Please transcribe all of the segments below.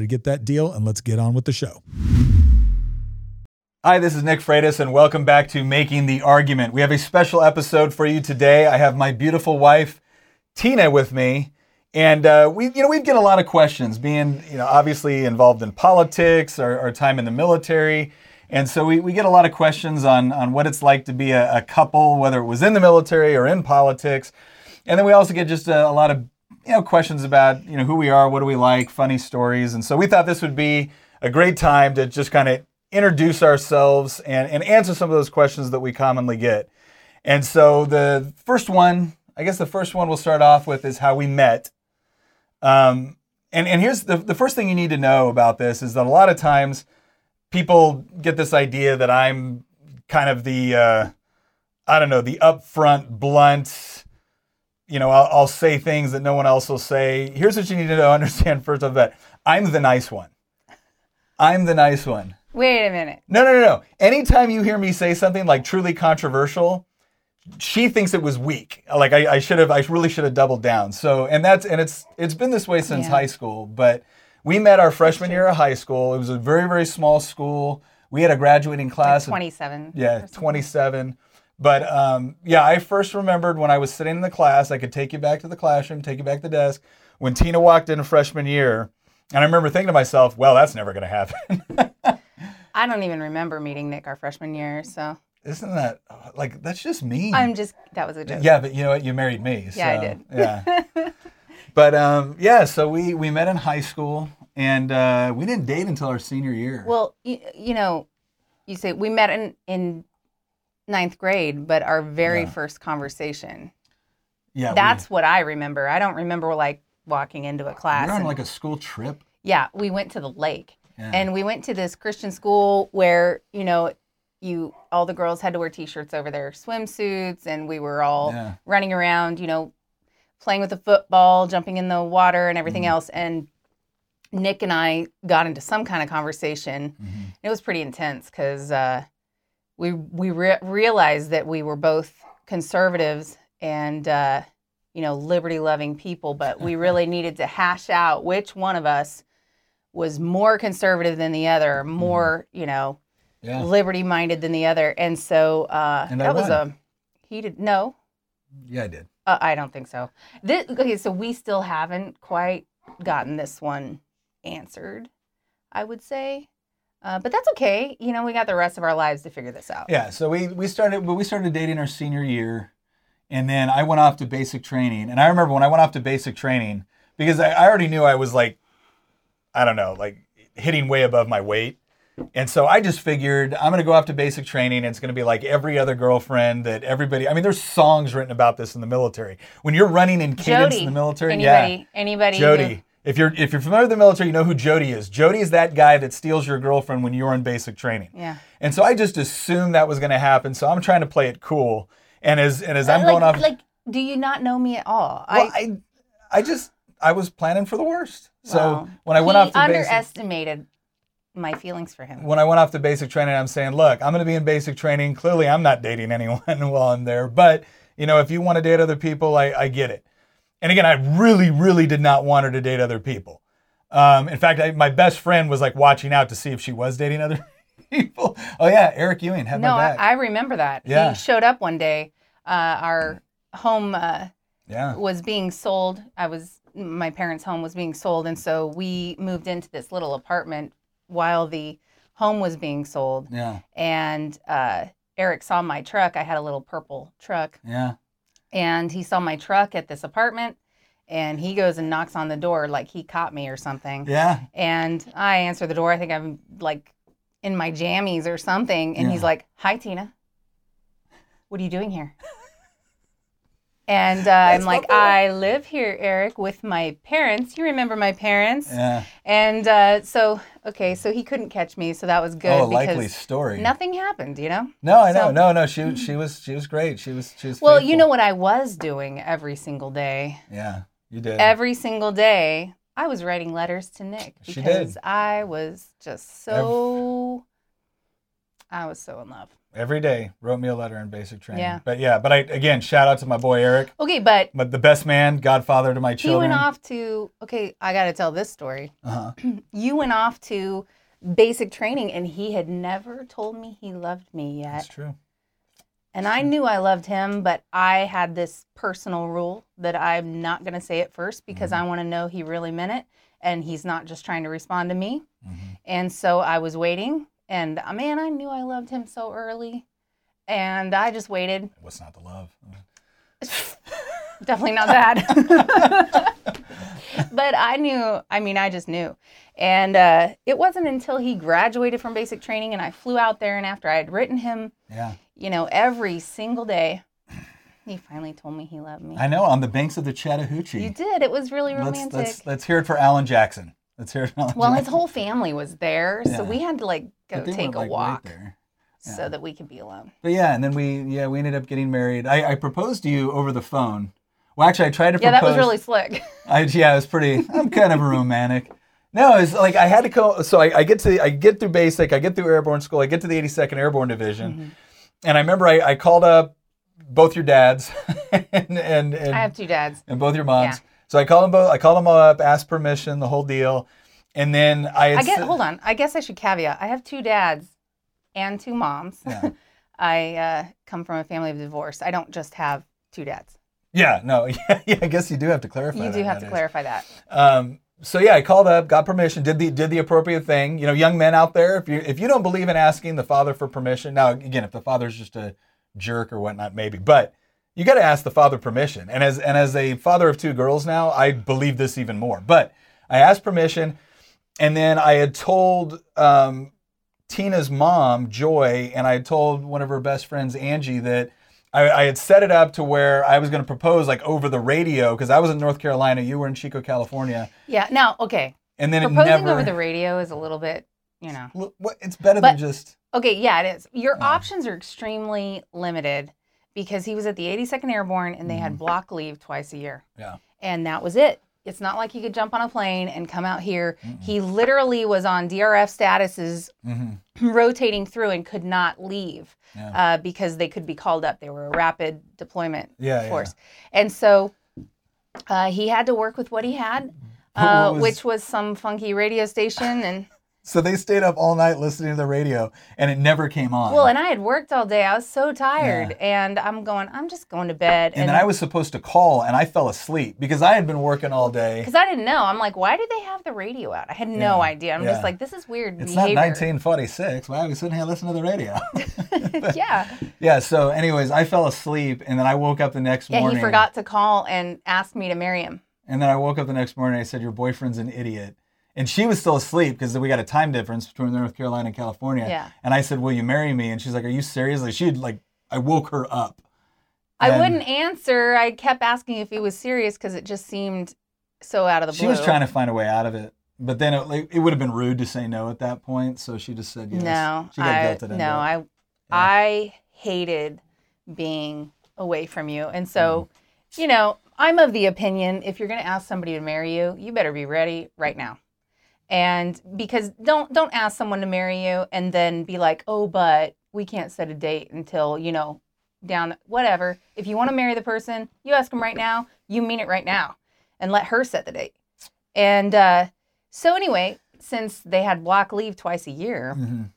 to get that deal, and let's get on with the show. Hi, this is Nick Freitas, and welcome back to Making the Argument. We have a special episode for you today. I have my beautiful wife, Tina, with me. And uh, we, you know, we get a lot of questions, being, you know, obviously involved in politics, our, our time in the military, and so we, we get a lot of questions on on what it's like to be a, a couple, whether it was in the military or in politics. And then we also get just a, a lot of you know questions about you know who we are, what do we like, funny stories, and so we thought this would be a great time to just kind of introduce ourselves and, and answer some of those questions that we commonly get. And so the first one, I guess the first one we'll start off with is how we met. Um, and, and here's the, the first thing you need to know about this is that a lot of times people get this idea that I'm kind of the, uh, I don't know, the upfront, blunt, you know, I'll, I'll, say things that no one else will say. Here's what you need to understand first of that. I'm the nice one. I'm the nice one. Wait a minute. No, no, no, no. Anytime you hear me say something like truly controversial, she thinks it was weak. Like I, I should have, I really should have doubled down. So, and that's, and it's, it's been this way since yeah. high school. But we met our freshman year of high school. It was a very, very small school. We had a graduating class. Like 27. Of, yeah, 27. But um, yeah, I first remembered when I was sitting in the class, I could take you back to the classroom, take you back to the desk. When Tina walked in freshman year, and I remember thinking to myself, well, that's never going to happen. I don't even remember meeting Nick our freshman year, so. Isn't that like that's just me? I'm just that was a joke. Yeah, but you know what? You married me. So, yeah, I did. Yeah. but um, yeah, so we we met in high school, and uh, we didn't date until our senior year. Well, you, you know, you say we met in in ninth grade, but our very yeah. first conversation. Yeah. That's we, what I remember. I don't remember like walking into a class. We were on and, like a school trip. Yeah, we went to the lake. Yeah. And we went to this Christian school where, you know, you all the girls had to wear t-shirts over their swimsuits and we were all yeah. running around, you know, playing with the football, jumping in the water and everything mm. else and Nick and I got into some kind of conversation. Mm-hmm. It was pretty intense cuz uh, we we re- realized that we were both conservatives and uh, you know liberty loving people, but we really needed to hash out which one of us was more conservative than the other, mm-hmm. more you know yeah. liberty minded than the other, and so uh, and that was a heated no. Yeah, I did. Uh, I don't think so. This, okay, so we still haven't quite gotten this one answered. I would say. Uh, but that's okay. You know, we got the rest of our lives to figure this out. Yeah. So we we started, we started dating our senior year, and then I went off to basic training. And I remember when I went off to basic training because I, I already knew I was like, I don't know, like hitting way above my weight. And so I just figured I'm going to go off to basic training. And it's going to be like every other girlfriend that everybody. I mean, there's songs written about this in the military. When you're running in cadence Jody. in the military, anybody, yeah, anybody, Jody. Who, if you're if you're familiar with the military, you know who Jody is. Jody is that guy that steals your girlfriend when you're in basic training. Yeah. And so I just assumed that was going to happen. So I'm trying to play it cool. And as and as I'm like, going off, like, do you not know me at all? Well, I, I, I just I was planning for the worst. So when I went off to underestimated basic, my feelings for him. When I went off to basic training, I'm saying, look, I'm going to be in basic training. Clearly, I'm not dating anyone while I'm there. But you know, if you want to date other people, I, I get it. And again, I really, really did not want her to date other people. Um, in fact, I, my best friend was like watching out to see if she was dating other people. Oh yeah, Eric Ewing had no, my back. I, I remember that. Yeah. He showed up one day. Uh, our home uh, yeah. was being sold. I was my parents' home was being sold, and so we moved into this little apartment while the home was being sold. Yeah. And uh, Eric saw my truck. I had a little purple truck. Yeah. And he saw my truck at this apartment and he goes and knocks on the door like he caught me or something. Yeah. And I answer the door. I think I'm like in my jammies or something. And Yeah. he's like, Hi, Tina. What are you doing here? And uh, I'm like. I live here, Eric, with my parents. You remember my parents? Yeah. And uh, so, okay, so he couldn't catch me, so that was good oh, a likely story. nothing happened, you know. No, I know. So- no, no. She she was she was great. She was she was. Well, you know what I was doing every single day. Yeah, you did. Every single day, I was writing letters to Nick She did. because I was just so. I was so in love. Every day wrote me a letter in basic training. Yeah. But yeah, but I again shout out to my boy Eric, Okay, but but the best man, godfather to my he children. went off to. Okay, I got to tell this story. Uh-huh. You went off to basic training, and he had never told me he loved me yet. That's true. And I knew I loved him, but I had this personal rule that I'm not going to say it first because Mm-hmm. I want to know he really meant it and he's not just trying to respond to me. Mhm. And so I was waiting, and uh, man, I knew I loved him so early. And I just waited. What's not the love? Definitely not that. but I knew, I mean, I just knew. And uh, it wasn't until he graduated from basic training and I flew out there, and after I had written him Yeah. you know, every single day. He finally told me he loved me. I know on the banks of the Chattahoochee. You did. It was really let's, romantic. let's let's hear it for Alan Jackson. Let's hear it for Alan well, his whole family was there, Yeah. so we had to like go take weren't, a like, right walk there. so that we could be alone. But yeah, and then we yeah we ended up getting married. I, I proposed to you over the phone. Well, actually, I tried to propose. Yeah, that propose. was really slick. I, yeah, it was pretty. I'm kind of a romantic. No, it's like I had to go. So I, I get to I get through basic. I get through airborne school. I get to the 82nd Airborne Division, Mm-hmm. and I remember I, I called up both your dads and and and, I have two dads. and both your moms. Yeah. So I called them both. I called them all up, asked permission, the whole deal, and then I I get. Hold on. I guess I should caveat. I have two dads and two moms. Yeah. I uh, come from a family of divorce. I don't just have two dads. Yeah, no, yeah, yeah. I guess you do have to clarify. You do have to nowadays. clarify that. Um, so yeah, I called up, got permission, did the did the appropriate thing. You know, young men out there, if you if you don't believe in asking the father for permission, now again, if the father's just a jerk or whatnot, maybe, but you got to ask the father permission. And as and as a father of two girls now, I believe this even more. But I asked permission, and then I had told um, Tina's mom, Joy, and I had told one of her best friends, Angie, that I, I had set it up to where I was going to propose like over the radio because I was in North Carolina, you were in Chico, California, Yeah. Now, okay. and then it Proposing never. over the radio is a little bit, you know. What- it's better But- than just. Okay, yeah, it is. Your options are extremely limited because he was at the 82nd Airborne and they had block leave twice a year. Mm-hmm. Yeah. And that was it. It's not like he could jump on a plane and come out here. He literally was on DRF statuses hmm rotating through and could not leave Yeah. uh, because they could be called up. They were a rapid deployment Yeah, yeah. force. And so uh, he had to work with what he had, What uh, was- which was some funky radio station and So they stayed up all night listening to the radio, and it never came on. Well, and I had worked all day. I was so tired, and I'm going. I'm just going to bed. and then I was supposed to call, and I fell asleep because I had been working all day. because I didn't know. I'm like, why do they have the radio out? I had no Yeah, idea. I'm yeah. just like, this is weird It's not behavior. 1946. Why are we sitting here listening to the radio? yeah, yeah. So, anyways, I fell asleep, and then I woke up the next yeah. morning. He forgot to call and ask me to marry him. And then I woke up the next morning. and I said, "Your boyfriend's an idiot." And she was still asleep because we got a time difference between North Carolina and California. Yeah. And I said, "Will you marry me?" And she's like, "Are you serious?" Like she had like I woke her up. I And wouldn't answer. I kept asking if he was serious because it just seemed so out of the She blue. was trying to find a way out of it, but then it, like, it would have been rude to say no at that point. So she just said yes. No, she got I, guilted no. I, I hated being away from you, and so, Mm-hmm. you know, I'm of the opinion if you're going to ask somebody to marry you, you better be ready right now, and because don't don't ask someone to marry you and then be like, oh, but we can't set a date until you know, down whatever. If you want to marry the person, you ask them right now. You mean it right now, and let her set the date. And uh, so anyway, since they had block leave twice a year Mhm.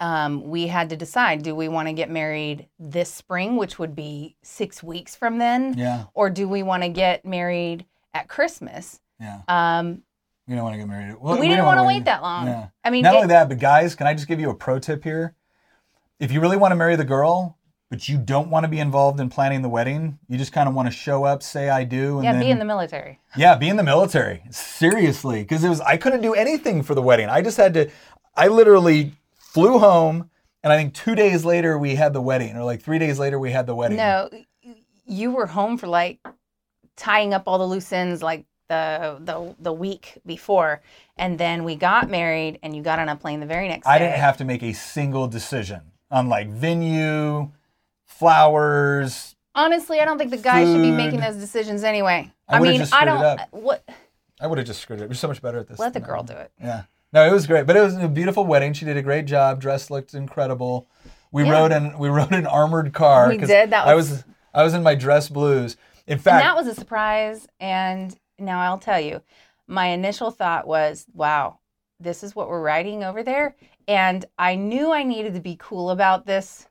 um, we had to decide do we want to get married this spring, which would be six weeks from then, Yeah. or do we want to get married at Christmas. Yeah. Um, we don't want to get married. Well, we, didn't want to wait that long. Yeah. I mean, not only that, but guys, can I just give you a pro tip here? If you really want to marry the girl, but you don't want to be involved in planning the wedding, you just kind of want to show up, say I do, and yeah, then, be in the military. Yeah, be in the military. Seriously, because it was I couldn't do anything for the wedding. I just had to. I literally flew home, and I think two days later we had the wedding, or like three days later we had the wedding. No, you were home for like tying up all the loose ends, like the the the week before, and then we got married, and you got on a plane the very next day. I didn't have to make a single decision on like venue, flowers. Honestly, I don't think the guy should be making those decisions anyway. I, I mean, I don't. Up. Uh, what? I would have just screwed it. You're so much better at this. Let the girl do it. Yeah. No, it was great, but it was a beautiful wedding. She did a great job. Dress looked incredible. We yeah. rode in we rode an armored car. We did. That was... I was I was in my dress blues. In fact, and that was a surprise. And now I'll tell you, my initial thought was, wow, this is what we're riding over there. And I knew I needed to be cool about this,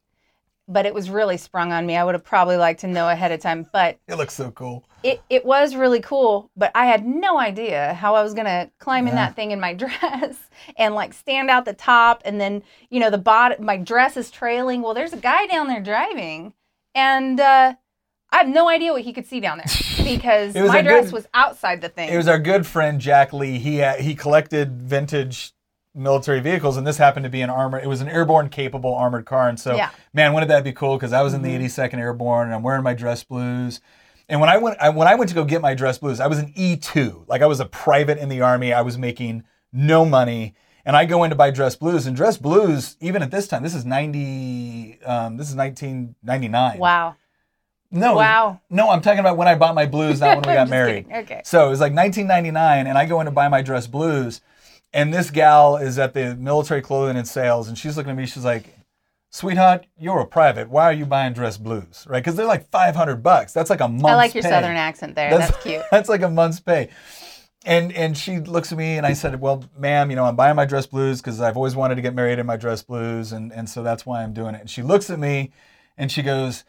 but it was really sprung on me. I would have probably liked to know ahead of time, but it looks so cool. It, it was really cool, but I had no idea how I was going to climb yeah. in that thing in my dress and like stand out the top. And then, you know, the bottom, my dress is trailing. Well, there's a guy down there driving. And, uh, I have no idea what he could see down there because my dress good, was outside the thing. It was our good friend Jack Lee. He uh, he collected vintage military vehicles, and this happened to be an armored. It was an airborne capable armored car, and so yeah. man, wouldn't that be cool? Because I was in the 82nd mm-hmm. Airborne, and I'm wearing my dress blues. And when I went, I, when I went to go get my dress blues, I was an E2, like I was a private in the army. I was making no money, and I go in to buy dress blues, and dress blues, even at this time, this is 90, um, this is 1999. Wow. No. Wow. No, I'm talking about when I bought my blues, not when we got married. Kidding. Okay. So it was like 1999, and I go in to buy my dress blues, and this gal is at the military clothing and sales, and she's looking at me. She's like, "Sweetheart, you're a private. Why are you buying dress blues? Right? Because they're like 500 bucks. That's like a month. I like your pay. southern accent there. That's, that's cute. That's like a month's pay." And and she looks at me and I said, "Well, ma'am, you know, I'm buying my dress blues because I've always wanted to get married in my dress blues, and and so that's why I'm doing it." And she looks at me, and she goes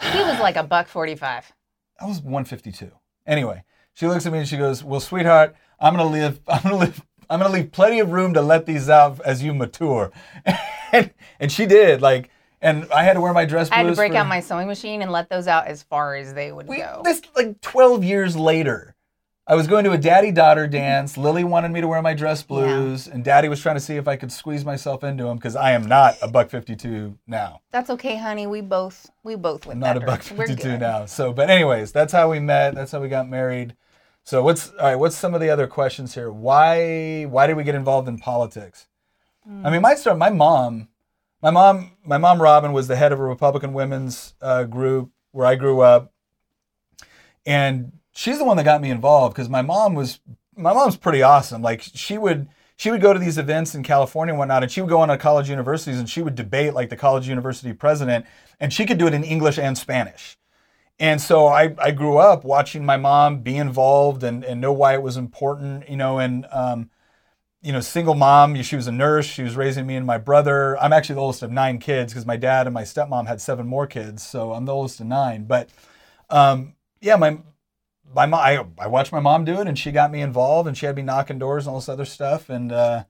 he was like a buck 45. I was 152. Anyway, she looks at me and she goes, "Well, sweetheart, I'm gonna live. I'm gonna live. I'm gonna leave plenty of room to let these out as you mature." and, and she did. Like, and I had to wear my dress. I had to break for, out my sewing machine and let those out as far as they would we, go. This like 12 years later. I was going to a daddy daughter dance. Lily wanted me to wear my dress blues, yeah. and daddy was trying to see if I could squeeze myself into him because I am not a buck 52 now. That's okay, honey. We both we both went. I'm not a buck 52 now. So, but anyways, that's how we met. That's how we got married. So what's all right? What's some of the other questions here? Why why did we get involved in politics? Mm. I mean, my start. My mom, my mom, my mom Robin was the head of a Republican women's uh, group where I grew up, and she's the one that got me involved because my mom was my mom's pretty awesome. Like she would she would go to these events in California and whatnot, and she would go on to college universities and she would debate like the college university president, and she could do it in English and Spanish. And so I, I grew up watching my mom be involved and, and know why it was important, you know, and um, you know, single mom. She was a nurse. She was raising me and my brother. I'm actually the oldest of nine kids because my dad and my stepmom had seven more kids, so I'm the oldest of nine. But um, yeah, my my mom, I, I watched my mom do it, and she got me involved, and she had me knocking doors and all this other stuff, and uh,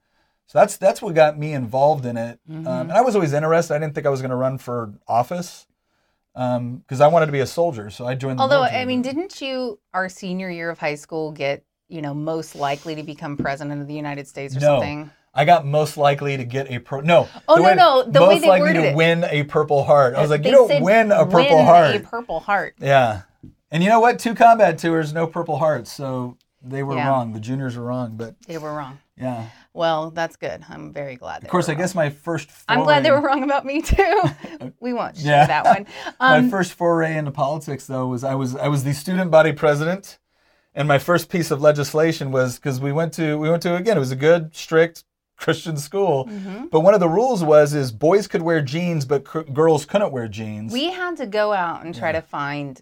so that's that's what got me involved in it. Mm-hmm. Um, and I was always interested. I didn't think I was going to run for office because um, I wanted to be a soldier, so I joined. the Although military. I mean, didn't you our senior year of high school get you know most likely to become president of the United States or no. something? I got most likely to get a pro. No. Oh no, no. The most way they likely to it. win a Purple Heart. I was like, They you don't win a Purple Heart. win Heart. A Purple Heart. Yeah. And you know what? Two combat tours, no Purple Hearts. So they were Yeah. wrong. The juniors were wrong. But They were wrong. yeah. Well, that's good. I'm very glad. Of course, I guess my first. I'm glad they were wrong about me too. we won't share Yeah. that one. my Um, first foray into politics, though, was I was I was the student body president, and my first piece of legislation was because we went to we went to again it was a good strict Christian school, mhm. but one of the rules was is boys could wear jeans, but c- girls couldn't wear jeans. We had to go out and try Yeah. to find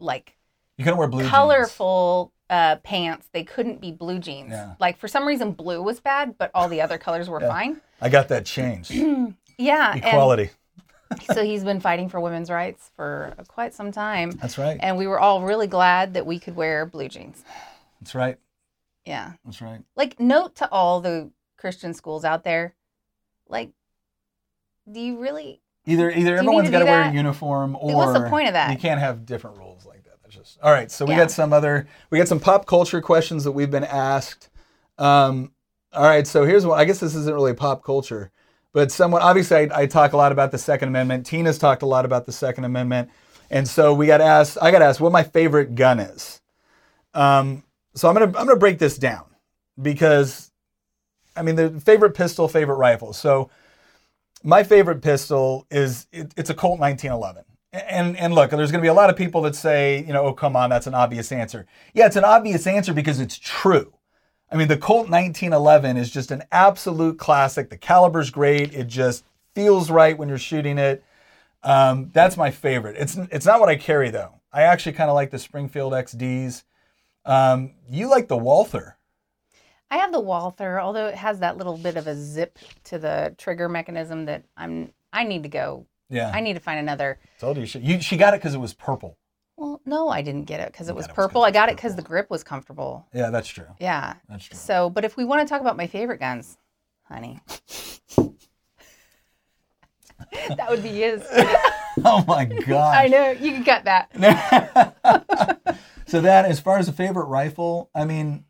like you couldn't wear blue jeans. colorful uh, pants. They couldn't be blue jeans. Yeah. Like for some reason, blue was bad, but all the other colors were Yeah. fine. I got that changed. Yeah. and- Equality. so he's been fighting for women's rights for quite some time. That's right. And we were all really glad that we could wear blue jeans. That's right. Yeah. That's right. Like, note to all the Christian schools out there, like, do you really? Either either everyone's got to wear a uniform, or What's the point of that? You can't have different rules like that. That's just all right. So we Yeah. got some other we got some pop culture questions that we've been asked. Um, all right. So here's one. I guess this isn't really pop culture, but someone obviously I, I talk a lot about the Second Amendment. Tina's talked a lot about the Second Amendment, and so we got asked. I got asked what my favorite gun is. Um, so I'm gonna I'm gonna break this down because, I mean, the favorite pistol, favorite rifle. So my favorite pistol is it, it's a Colt 1911. And and look, there's going to be a lot of people that say, you know, oh come on, that's an obvious answer. Yeah, it's an obvious answer because it's true. I mean, the Colt 1911 is just an absolute classic. The caliber's great. It just feels right when you're shooting it. Um, that's my favorite. It's it's not what I carry though. I actually kind of like the Springfield XDs. Um, you like the Walther. I have the Walther, although it has that little bit of a zip to the trigger mechanism that I'm. I need to go. Yeah, I need to find another. told you. She, you, she got it because it was purple. Well, no, I didn't get it because it was purple. I got it because the grip was comfortable. Yeah, that's true. Yeah. That's true. So, but if we want to talk about my favorite guns, honey, that would be his. oh my god. I know you can cut that. so that, as far as a favorite rifle, I mean,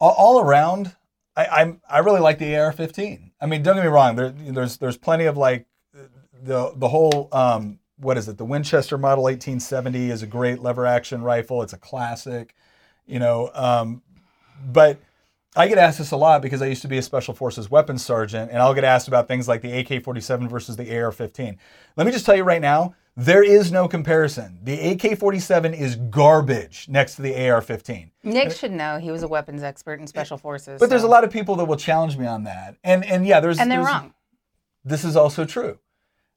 all, all around, I, I'm I really like the AR-15. I mean, don't get me wrong. There, there's there's plenty of like the the whole um, what is it? The Winchester Model 1870 is a great lever action rifle. It's a classic, you know. Um, but I get asked this a lot because I used to be a Special Forces weapons sergeant, and I'll get asked about things like the AK-47 versus the AR-15. Let me just tell you right now, there is no comparison. The AK-47 is garbage next to the AR-15. Nick should know he was a weapons expert in special forces. But there's a lot of people that will challenge me on that, and and yeah, there's and they're there's- wrong. This is also true.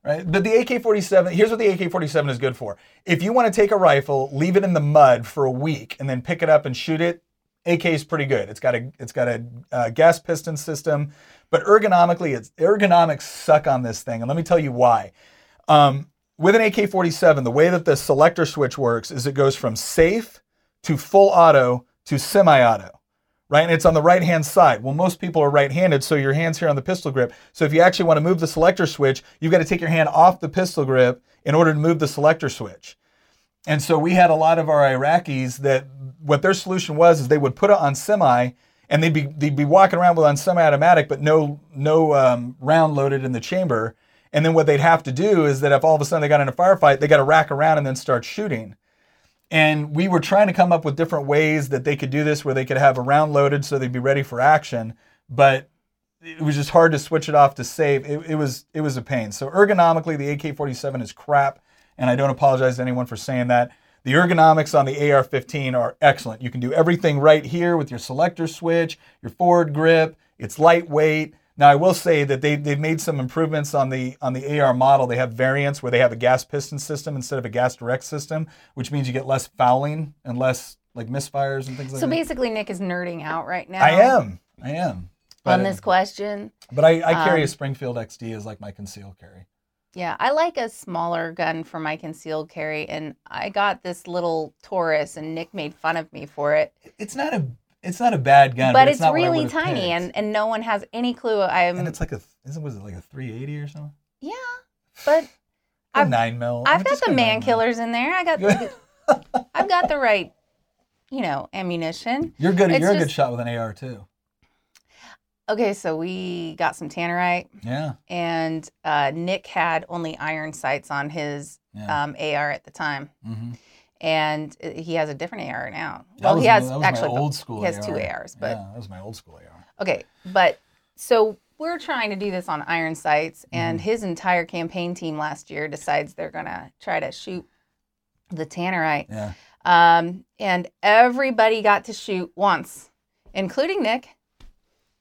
Right? But the AK-47, here's what the AK-47 is good for. If you want to take a rifle, leave it in the mud for a week, and then pick it up and shoot it, AK is pretty good. It's got a it's got a uh, gas piston system, but ergonomically, it's ergonomics suck on this thing, and let me tell you why. Um, with an AK-47, the way that the selector switch works is it goes from safe to full auto to semi-auto right? And it's on the right hand side. Well, most people are right handed, so your hand's here on the pistol grip. So if you actually want to move the selector switch, you've got to take your hand off the pistol grip in order to move the selector switch. And so we had a lot of our Iraqis that what their solution was is they would put it on semi and they'd be they'd be walking around with on semi-automatic, but no no um, round loaded in the chamber. And then what they'd have to do is that if all of a sudden they got in a firefight, they got to rack around and then start shooting. And we were trying to come up with different ways that they could do this where they could have a round loaded so they'd be ready for action. But it was just hard to switch it off to save. It, it was it was a pain. So ergonomically, the AK-47 is crap, and I don't apologize to anyone for saying that. The ergonomics on the AR-15 are excellent. You can do everything right here with your selector switch, your forward grip. It's lightweight. Now I will say that they they've made some improvements on the on the AR model. They have variants where they have a gas piston system instead of a gas direct system, which means you get less fouling and less like misfires and things like that. So basically, Nick is nerding out right now. I am. I am. But, on this question. but I, I carry a Um, Springfield XD as like my concealed carry. Yeah, I like a smaller gun for my concealed carry, and I got this little Taurus, and Nick made fun of me for it. It's not a it's not a bad gun, but but, it's, not what I really tiny, picked. and, and no one has any clue. I'm and it's like a isn't was it like a 380 or something? yeah, but A I've- nine mil. I've got the man nine mil. killers in there. I got the, I've got the right, you know, ammunition. You're good. It's You're a good shot with an AR too. Okay, so we got some tannerite, Yeah. and uh, Nick had only iron sights on his Yeah. um, AR at the time, hmm and uh, he has a different AR now. That well, was he has actually old school. he has two ARs, but yeah, that was my old school AR. Okay, but so we're trying to do this on iron sights, and Mm-hmm. his entire campaign team last year decides they're gonna try to shoot the tannerite. Yeah. Um, and everybody got to shoot once, including Nick.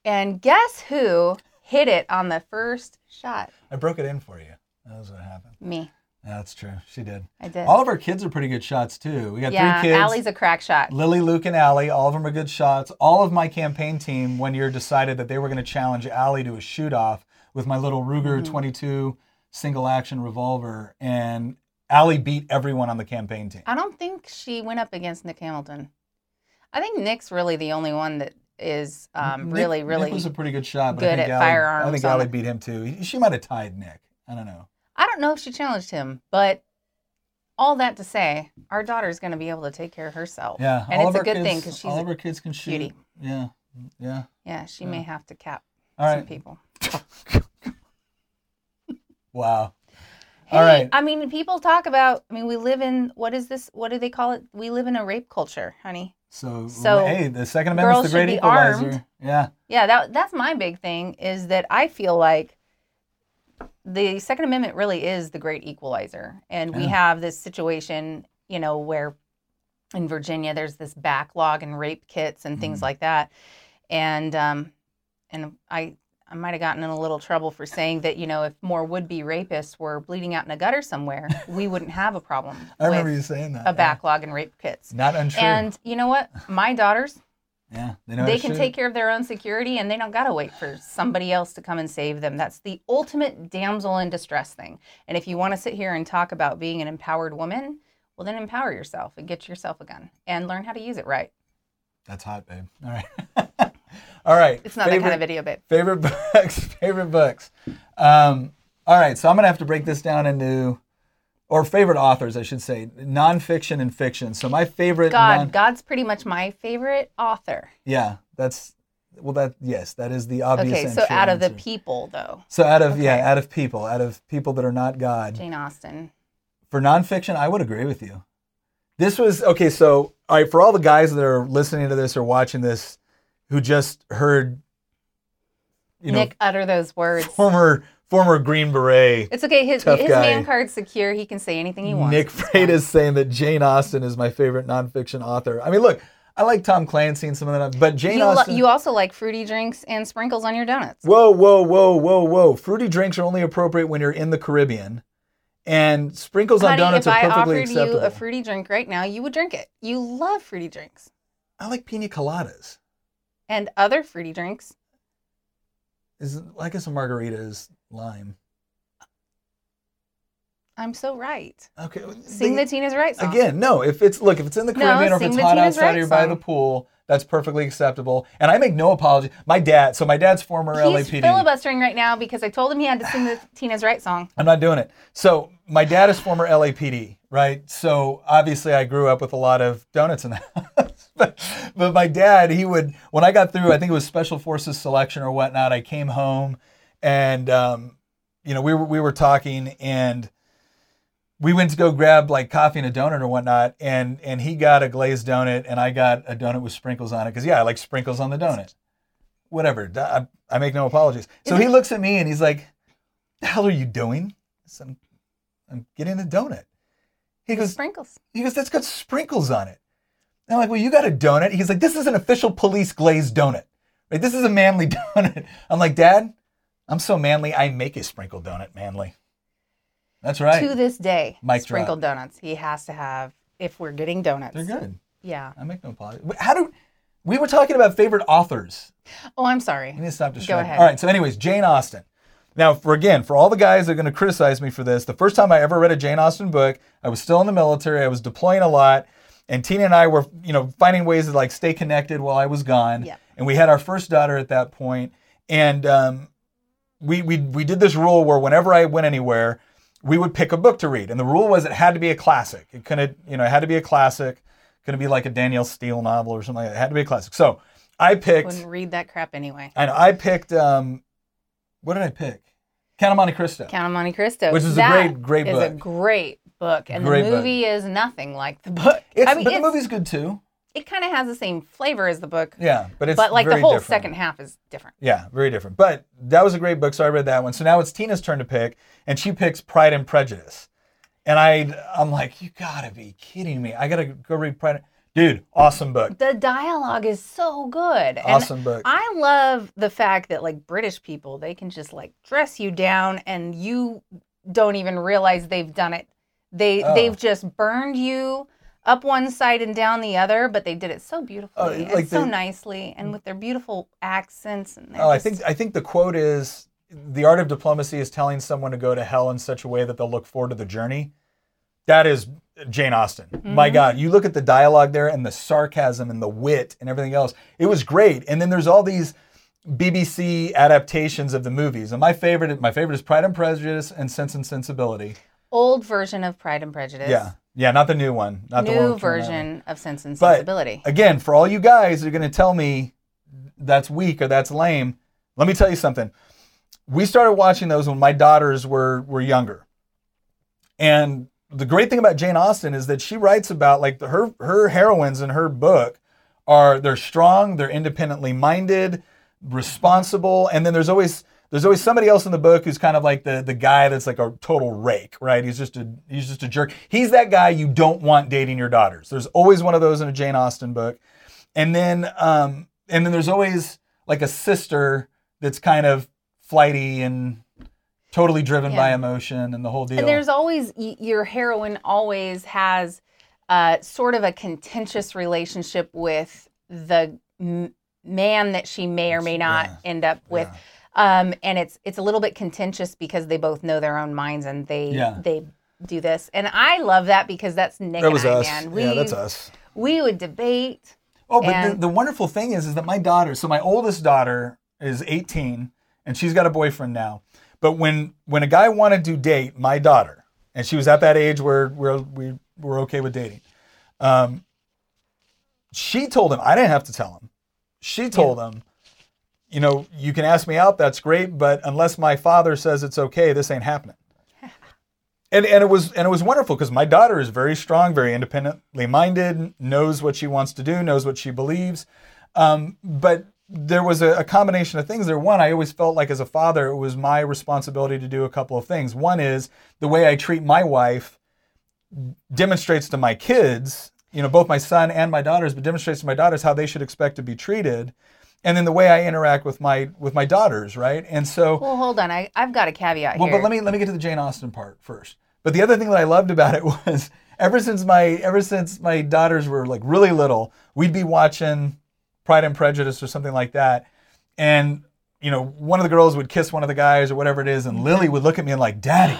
And guess who hit it on the first shot? I broke it in for you. That was what happened. Me. Yeah, that's true. She did. I did. All of our kids are pretty good shots too. We got yeah, three kids. Allie's a crack shot. Lily, Luke, and Allie, all of them are good shots. All of my campaign team, one year, decided that they were going to challenge Allie to a shoot off with my little Ruger Mm-hmm. 22 single action revolver, and Allie beat everyone on the campaign team. I don't think she went up against Nick Hamilton. I think Nick's really the only one that is um, Nick- really, really. Nick was a pretty good shot. But I good think at Allie, firearms I think Allie beat him too. She might have tied Nick. I don't know. I don't know if she challenged him, but all that to say, our daughter's going to be able to take care of herself. Yeah, and it's a good thing because she's all of our kids can shoot. cutie. Yeah, yeah. yeah, she may have to cap All some right. people. Wow. Hey, All right. I mean, people talk about. I mean, we live in what is this? What do they call it? We live in a rape culture, honey. So, So, hey, the Second Amendment's the great equalizer. armed. Yeah. Yeah, that that's my big thing is that I feel like the Second Amendment really is the great equalizer, and we have this situation, you know, where in Virginia there's this backlog in rape kits and things Mhm. like that, and um, and I I might have gotten in a little trouble for saying that you know if more would-be rapists were bleeding out in a gutter somewhere, we wouldn't have a problem I remember you saying that. a yeah. backlog in rape kits. Not untrue. And you know what? My daughters, yeah, they know they can shoot. take care of their own security and they don't got to wait for somebody else to come and save them. That's the ultimate damsel in distress thing. And if you want to sit here and talk about being an empowered woman, well, then empower yourself and get yourself a gun and learn how to use it right. That's hot, babe. All right. all right. It's not that kind of video, babe. Favorite books. Favorite books. Um, all right. So I'm gonna have to break this down into, or favorite authors, I should say, nonfiction and fiction. So my favorite. God, non- God's pretty much my favorite author. yeah, that's. Well, that yes, that is the obvious. Okay, so out of the people, though, So out of yeah, out of people, out of people that are not God. Jane Austen. For nonfiction, I would agree with you. This was okay. So, all right, for all the guys that are listening to this or watching this, who just heard, you know, Nick, utter those words. former former Green Beret It's okay. His, his guy. man card's secure. He can say anything he wants. Nick Freitas is saying that Jane Austen is my favorite nonfiction author. I mean, look, I like Tom Clancy and some of that, but Jane You, lo- Austen. you also like fruity drinks and sprinkles on your donuts. whoa, whoa, whoa, whoa, whoa! Fruity drinks are only appropriate when you're in the Caribbean, and sprinkles on Honey, donuts if are I perfectly offered acceptable. you a fruity drink right now, you would drink it. You love fruity drinks I like pina coladas. and other fruity drinks. Is I guess a margarita is lime. I'm so right. Okay. Sing they- the Tina's Right song. Again, no. If it's look, if it's in the No, Caribbean or if it's the hot Tina's outside, Right or you're by the pool. That's perfectly acceptable. And I make no apology. My dad, so my dad's former He's LAPD. filibustering right now because I told him he had to sing the Tina's Right song. I'm not doing it. So my dad is former LAPD, right? So obviously I grew up with a lot of donuts in the house. but, but my dad, he would when I got through, I think it was Special Forces selection or whatnot. I came home, and um, you know we were we were talking, and we went to go grab like coffee and a donut or whatnot, and and he got a glazed donut, and I got a donut with sprinkles on it because yeah, I like sprinkles on the donut. Whatever, I, I make no apologies. So he looks at me and he's like, "The hell are you doing?" Said, I'm, I'm getting a donut. He goes, Sprinkles. he goes, that's got sprinkles on it. And I'm like, well, you got a donut. He's like, this is an official police glazed donut. Right? This is a manly donut. I'm like, Dad, I'm so manly. I make a sprinkled donut manly. That's right. To this day, drop. sprinkled donuts. He has to have if we're getting donuts. They're good. Yeah. I make no apology. How do we were talking about favorite authors? Oh, I'm sorry. You need to stop distracting. Go ahead. All right. So, anyways, Jane Austen. Now, for again, for all the guys that are going to criticize me for this, the first time I ever read a Jane Austen book, I was still in the military. I was deploying a lot, and Tina and I were, you know, finding ways to like stay connected while I was gone. Yeah. And we had our first daughter at that point, and um, we we we did this rule where whenever I went anywhere, we would pick a book to read, and the rule was it had to be a classic. It couldn't, you know, it had to be a classic. Couldn't be like a Danielle Steel novel or something like that. It had to be a classic. So I picked. Wouldn't read that crap anyway. I know. I picked. Um, what did I pick? Count of Monte Cristo. Count of Monte Cristo. Which is a That great- great is a great book, and Great the book. movie is nothing like the book. It's, I mean, but the movie's good too. It kind of has the same flavor as the book, Yeah, but it's but like the whole different. second half is different. Yeah, very different. But that was a great book, so I read that one. So now it's Tina's turn to pick, and she picks Pride and Prejudice. And I, I'm like, you gotta be kidding me! I gotta go read Pride. and-" Dude, awesome book. The dialogue is so good. And Awesome book. I love the fact that like British people, they can just like dress you down and you don't even realize they've done it. They Oh. they've just burned you up one side and down the other, but they did it so beautifully and like so nicely and with their beautiful accents and Oh, I think I think the quote is the art of diplomacy is telling someone to go to hell in such a way that they'll look forward to the journey. That is Jane Austen. Mm-hmm. My God, you look at the dialogue there and the sarcasm and the wit and everything else. It was great. And then there's all these BBC adaptations of the movies. And my favorite, my favorite is Pride and Prejudice and Sense and Sensibility. Old version of Pride and Prejudice. Yeah, yeah, not the new one. Not new the one version of Sense and Sensibility. But again, for all you guys who are going to tell me that's weak or that's lame, let me tell you something. We started watching those when my daughters were were younger, and the great thing about Jane Austen is that she writes about like the, her her heroines in her book are they're strong, they're independently minded, responsible, and then there's always there's always somebody else in the book who's kind of like the the guy that's like a total rake, right? He's just a he's just a jerk. He's that guy you don't want dating your daughters. There's always one of those in a Jane Austen book, and then um and then there's always like a sister that's kind of flighty and totally driven yeah. by emotion and the whole deal. And there's always your heroine always has uh, sort of a contentious relationship with the m- man that she may or may not yeah. end up with. Yeah um, and it's it's a little bit contentious because they both know their own minds and they yeah. they do this. And I love that because that's Nick that was and I, us. man. We, yeah, that's us. We would debate. Oh, but and... the, the wonderful thing is, is that my daughter. So my oldest daughter is 18, and she's got a boyfriend now. But when when a guy wanted to date my daughter, and she was at that age where where we were okay with dating, um, she told him. I didn't have to tell him. She told yeah. him you know, you can ask me out, that's great, but unless my father says it's okay, this ain't happening. and and it was and it was wonderful because my daughter is very strong, very independently minded, knows what she wants to do, knows what she believes. Um, but there was a, a, combination of things there. One, I always felt like as a father, it was my responsibility to do a couple of things. One is the way I treat my wife demonstrates to my kids, you know, both my son and my daughters, but demonstrates to my daughters how they should expect to be treated and then the way I interact with my with my daughters, right? And so Well, hold on. I I've got a caveat here. well, here. but let me let me get to the Jane Austen part first. But the other thing that I loved about it was ever since my ever since my daughters were like really little, we'd be watching Pride and Prejudice or something like that. And you know, one of the girls would kiss one of the guys or whatever it is, and Lily would look at me and like, Daddy,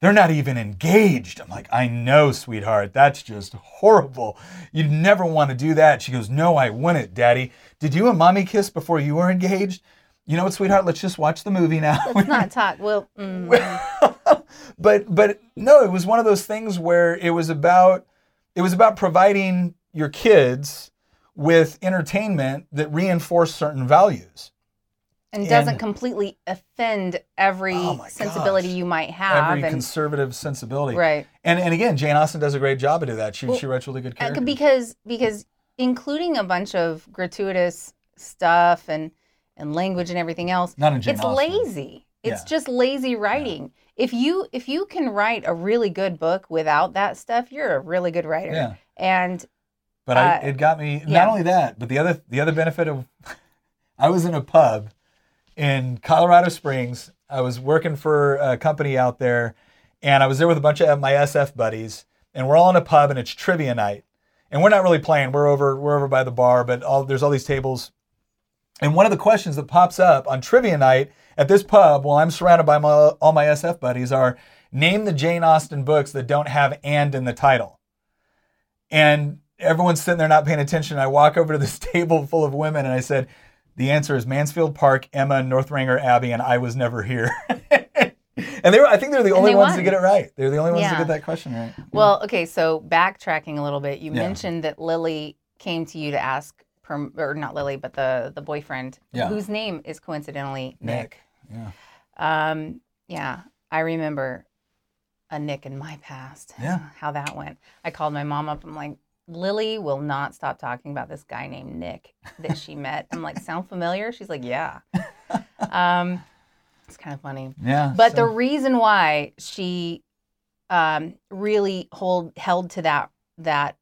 they're not even engaged. I'm like, I know, sweetheart. That's just horrible. You'd never want to do that. She goes, No, I wouldn't, Daddy. Did you and mommy kiss before you were engaged? You know what, sweetheart? Let's just watch the movie now. Let's not talk. Well, mm. but but no, it was one of those things where it was about it was about providing your kids with entertainment that reinforced certain values and doesn't and, completely offend every oh sensibility gosh, you might have. Every and, conservative sensibility, right? And and again, Jane Austen does a great job of that. She well, she writes really good characters because because including a bunch of gratuitous stuff and and language and everything else. Not in Jane it's Austen. lazy. It's yeah. just lazy writing. Yeah. If you if you can write a really good book without that stuff, you're a really good writer. Yeah. And but uh, I, it got me. Yeah. Not only that, but the other the other benefit of I was in a pub in Colorado Springs. I was working for a company out there, and I was there with a bunch of my SF buddies, and we're all in a pub, and it's trivia night, and we're not really playing. We're over we're over by the bar, but all, there's all these tables, and one of the questions that pops up on trivia night at this pub, while I'm surrounded by my, all my SF buddies, are name the Jane Austen books that don't have "and" in the title, and everyone's sitting there not paying attention. I walk over to this table full of women, and I said the answer is Mansfield Park, Emma, Northanger Abbey, and I was never here. and they were, I think they're the only ones won. to get it right. They're the only ones yeah. to get that question right. Well, okay, so backtracking a little bit, you yeah. mentioned that Lily came to you to ask, per, or not Lily, but the the boyfriend, yeah. whose name is coincidentally Nick. Nick. Yeah. Um, yeah, I remember a Nick in my past. Yeah. How that went. I called my mom up. I'm like, Lily will not stop talking about this guy named Nick that she met. I'm like, sound familiar? She's like, yeah. Um, it's kind of funny. Yeah. But so. the reason why she um, really hold held to that that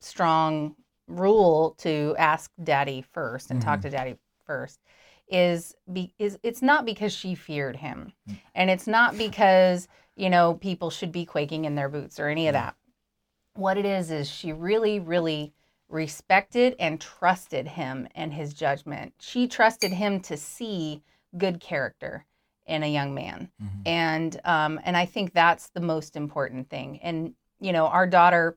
strong rule to ask Daddy first and mm-hmm. talk to Daddy first is be is it's not because she feared him, mm. and it's not because you know people should be quaking in their boots or any of that what it is is she really, really respected and trusted him and his judgment. She trusted him to see good character in a young man. Mm-hmm. And um, and I think that's the most important thing. And you know, our daughter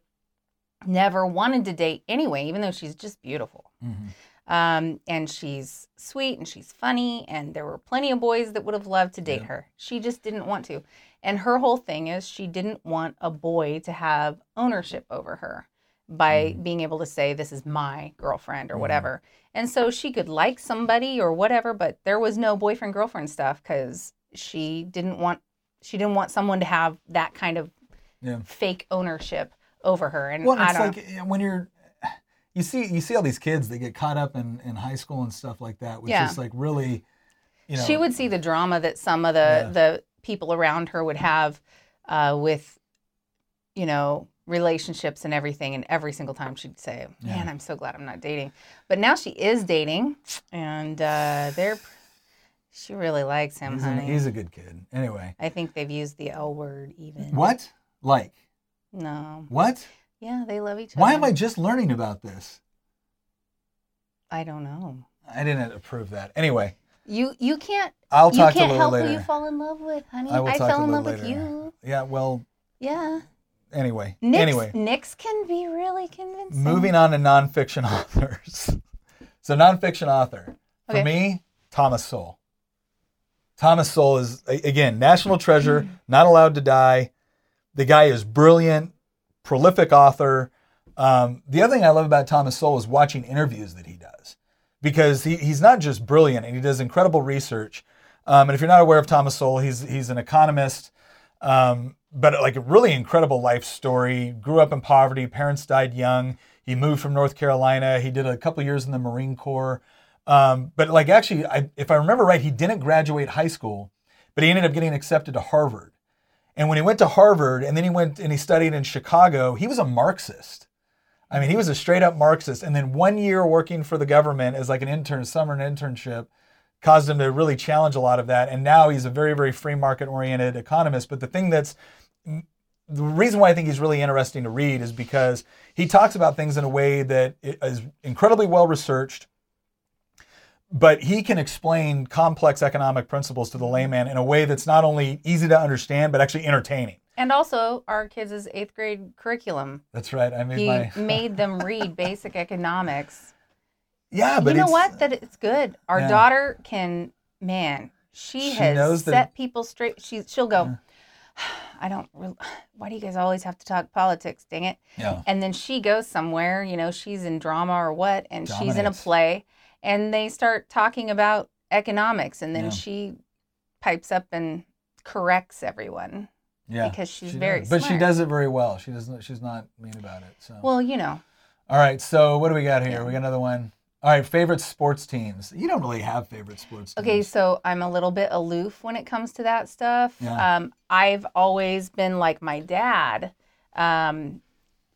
never wanted to date anyway, even though she's just beautiful. Mm-hmm. Um, and she's sweet and she's funny, and there were plenty of boys that would have loved to date yeah. her. She just didn't want to. And her whole thing is she didn't want a boy to have ownership over her by mm. being able to say, This is my girlfriend or whatever. And so she could like somebody or whatever, but there was no boyfriend girlfriend stuff because she didn't want she didn't want someone to have that kind of yeah. fake ownership over her. And well, it's like when you're you see you see all these kids that get caught up in, in high school and stuff like that, which yeah. is like really you know She would see the drama that some of the yeah. the people around her would have uh, with you know relationships and everything and every single time she'd say man yeah. i'm so glad i'm not dating but now she is dating and uh, they're she really likes him he's, honey. A, he's a good kid anyway i think they've used the l word even what like no what yeah, they love each other. Why am I just learning about this? I don't know. I didn't approve that. Anyway. You you can't. I'll talk to you can't to help later. who you fall in love with, honey. I, I fell in love later. with you. Yeah. Well. Yeah. Anyway. Nicks, anyway. Nicks can be really convincing. Moving on to nonfiction authors. so nonfiction author okay. for me, Thomas Sowell. Thomas Sowell is again national treasure, not allowed to die. The guy is brilliant prolific author. Um, the other thing I love about Thomas Sowell is watching interviews that he does because he, he's not just brilliant and he does incredible research. Um, and if you're not aware of Thomas Sowell, he's, he's an economist, um, but like a really incredible life story. Grew up in poverty, parents died young. He moved from North Carolina. He did a couple years in the Marine Corps. Um, but like actually, I, if I remember right, he didn't graduate high school, but he ended up getting accepted to Harvard. And when he went to Harvard and then he went and he studied in Chicago, he was a Marxist. I mean, he was a straight up Marxist. And then one year working for the government as like an intern, summer internship, caused him to really challenge a lot of that. And now he's a very, very free market oriented economist. But the thing that's the reason why I think he's really interesting to read is because he talks about things in a way that is incredibly well researched, but he can explain complex economic principles to the mm-hmm. layman in a way that's not only easy to understand but actually entertaining. And also our kids' eighth grade curriculum. That's right. I made he my made them read basic economics. Yeah, but you know what? That it's good. Our yeah. daughter can, man, she, she has set people straight. She she'll go. Yeah. I don't. Why do you guys always have to talk politics? Dang it! Yeah. And then she goes somewhere. You know, she's in drama or what, and Dominates. she's in a play, and they start talking about economics and then yeah. she pipes up and corrects everyone yeah because she's she very does. but she does it very well she doesn't she's not mean about it so well you know all right so what do we got here we got another one all right favorite sports teams you don't really have favorite sports teams. okay so i'm a little bit aloof when it comes to that stuff yeah. um, i've always been like my dad um,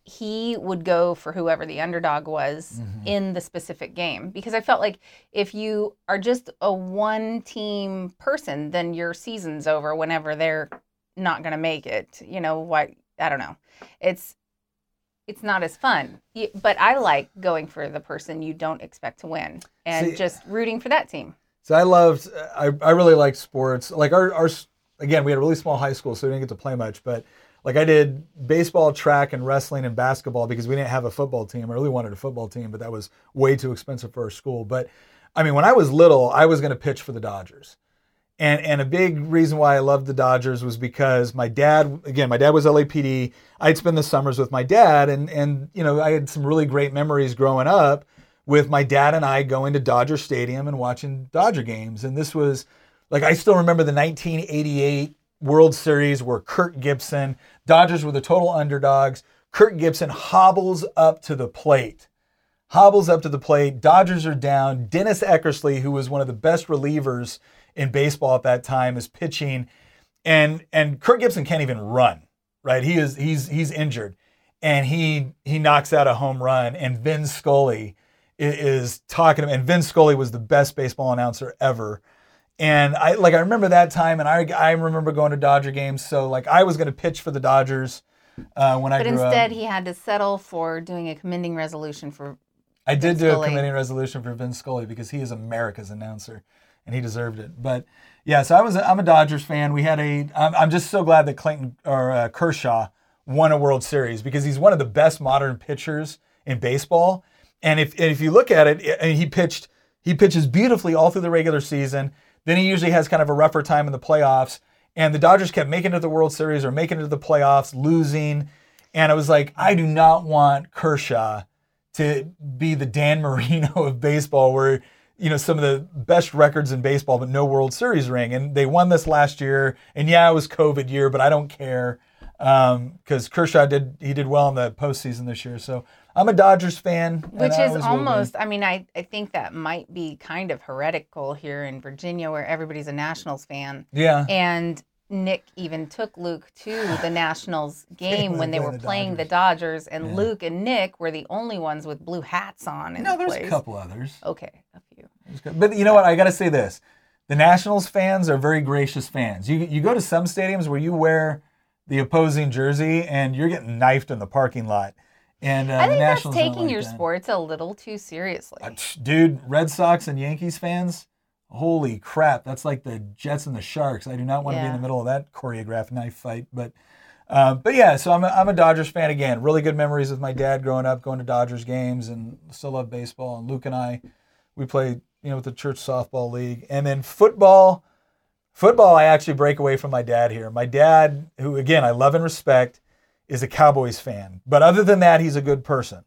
he would go for whoever the underdog was mm-hmm. in the specific game because I felt like if you are just a one team person, then your season's over whenever they're not going to make it. You know what? I don't know. It's it's not as fun. But I like going for the person you don't expect to win and See, just rooting for that team. So I loved. I I really liked sports. Like our our again, we had a really small high school, so we didn't get to play much, but like I did baseball, track, and wrestling and basketball because we didn't have a football team. I really wanted a football team, but that was way too expensive for our school. But I mean, when I was little, I was going to pitch for the Dodgers. And, and a big reason why I loved the Dodgers was because my dad, again, my dad was LAPD. I'd spend the summers with my dad, and, and you know, I had some really great memories growing up with my dad and I going to Dodger Stadium and watching Dodger games. And this was like, I still remember the 1988 World Series where Kirk Gibson, Dodgers were the total underdogs. Kirk Gibson hobbles up to the plate. Hobbles up to the plate. Dodgers are down. Dennis Eckersley, who was one of the best relievers in baseball at that time, is pitching. And and Kirk Gibson can't even run, right? He is he's he's injured. And he he knocks out a home run. And Vin Scully is talking to him. And Vin Scully was the best baseball announcer ever. And I like I remember that time, and I I remember going to Dodger games. So like I was going to pitch for the Dodgers uh, when I but instead up. he had to settle for doing a commending resolution for. I did do Scully. a committee resolution for Vin Scully because he is America's announcer, and he deserved it. But yeah, so I was a, I'm a Dodgers fan. We had a I'm, I'm just so glad that Clayton or uh, Kershaw won a World Series because he's one of the best modern pitchers in baseball. And if and if you look at it, and he pitched he pitches beautifully all through the regular season. Then he usually has kind of a rougher time in the playoffs. And the Dodgers kept making it to the World Series or making it to the playoffs, losing. And I was like, I do not want Kershaw to be the Dan Marino of baseball, where you know some of the best records in baseball, but no World Series ring. And they won this last year, and yeah, it was COVID year, but I don't care because um, Kershaw did he did well in the postseason this year. So I'm a Dodgers fan, which is almost. I mean, I I think that might be kind of heretical here in Virginia, where everybody's a Nationals fan. Yeah, and Nick even took Luke to the Nationals game when they were the playing Dodgers. the Dodgers, and yeah. Luke and Nick were the only ones with blue hats on. In no, the there's place. a couple others. Okay, a few. But you know what? I got to say this: the Nationals fans are very gracious fans. You you go to some stadiums where you wear the opposing jersey and you're getting knifed in the parking lot. And uh, I think that's taking like your that. sports a little too seriously. Uh, dude, Red Sox and Yankees fans holy crap, that's like the Jets and the Sharks. I do not want yeah. to be in the middle of that choreographed knife fight. But uh, but yeah, so I'm a, I'm a Dodgers fan again. Really good memories with my dad growing up, going to Dodgers games, and still love baseball. And Luke and I, we played you know with the church softball league, and then football. Football, I actually break away from my dad here. My dad, who again I love and respect, is a Cowboys fan, but other than that, he's a good person.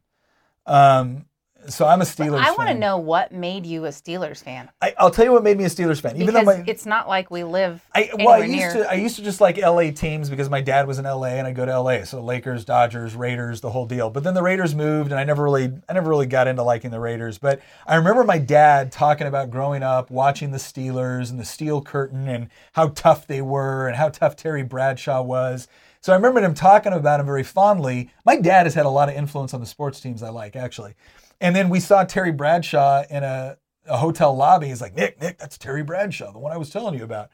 Um, so I'm a Steelers. But I want to know what made you a Steelers fan. I, will tell you what made me a Steelers fan. Because Even though my, it's not like we live. I, well, I used near. to I used to just like LA teams because my dad was in LA and I go to LA. So Lakers, Dodgers, Raiders, the whole deal. But then the Raiders moved and I never really I never really got into liking the Raiders. But I remember my dad talking about growing up watching the Steelers and the Steel Curtain and how tough they were and how tough Terry Bradshaw was. So I remember him talking about him very fondly. My dad has had a lot of influence on the sports teams I like actually. And then we saw Terry Bradshaw in a, a hotel lobby. He's like, Nick, Nick, that's Terry Bradshaw, the one I was telling you about.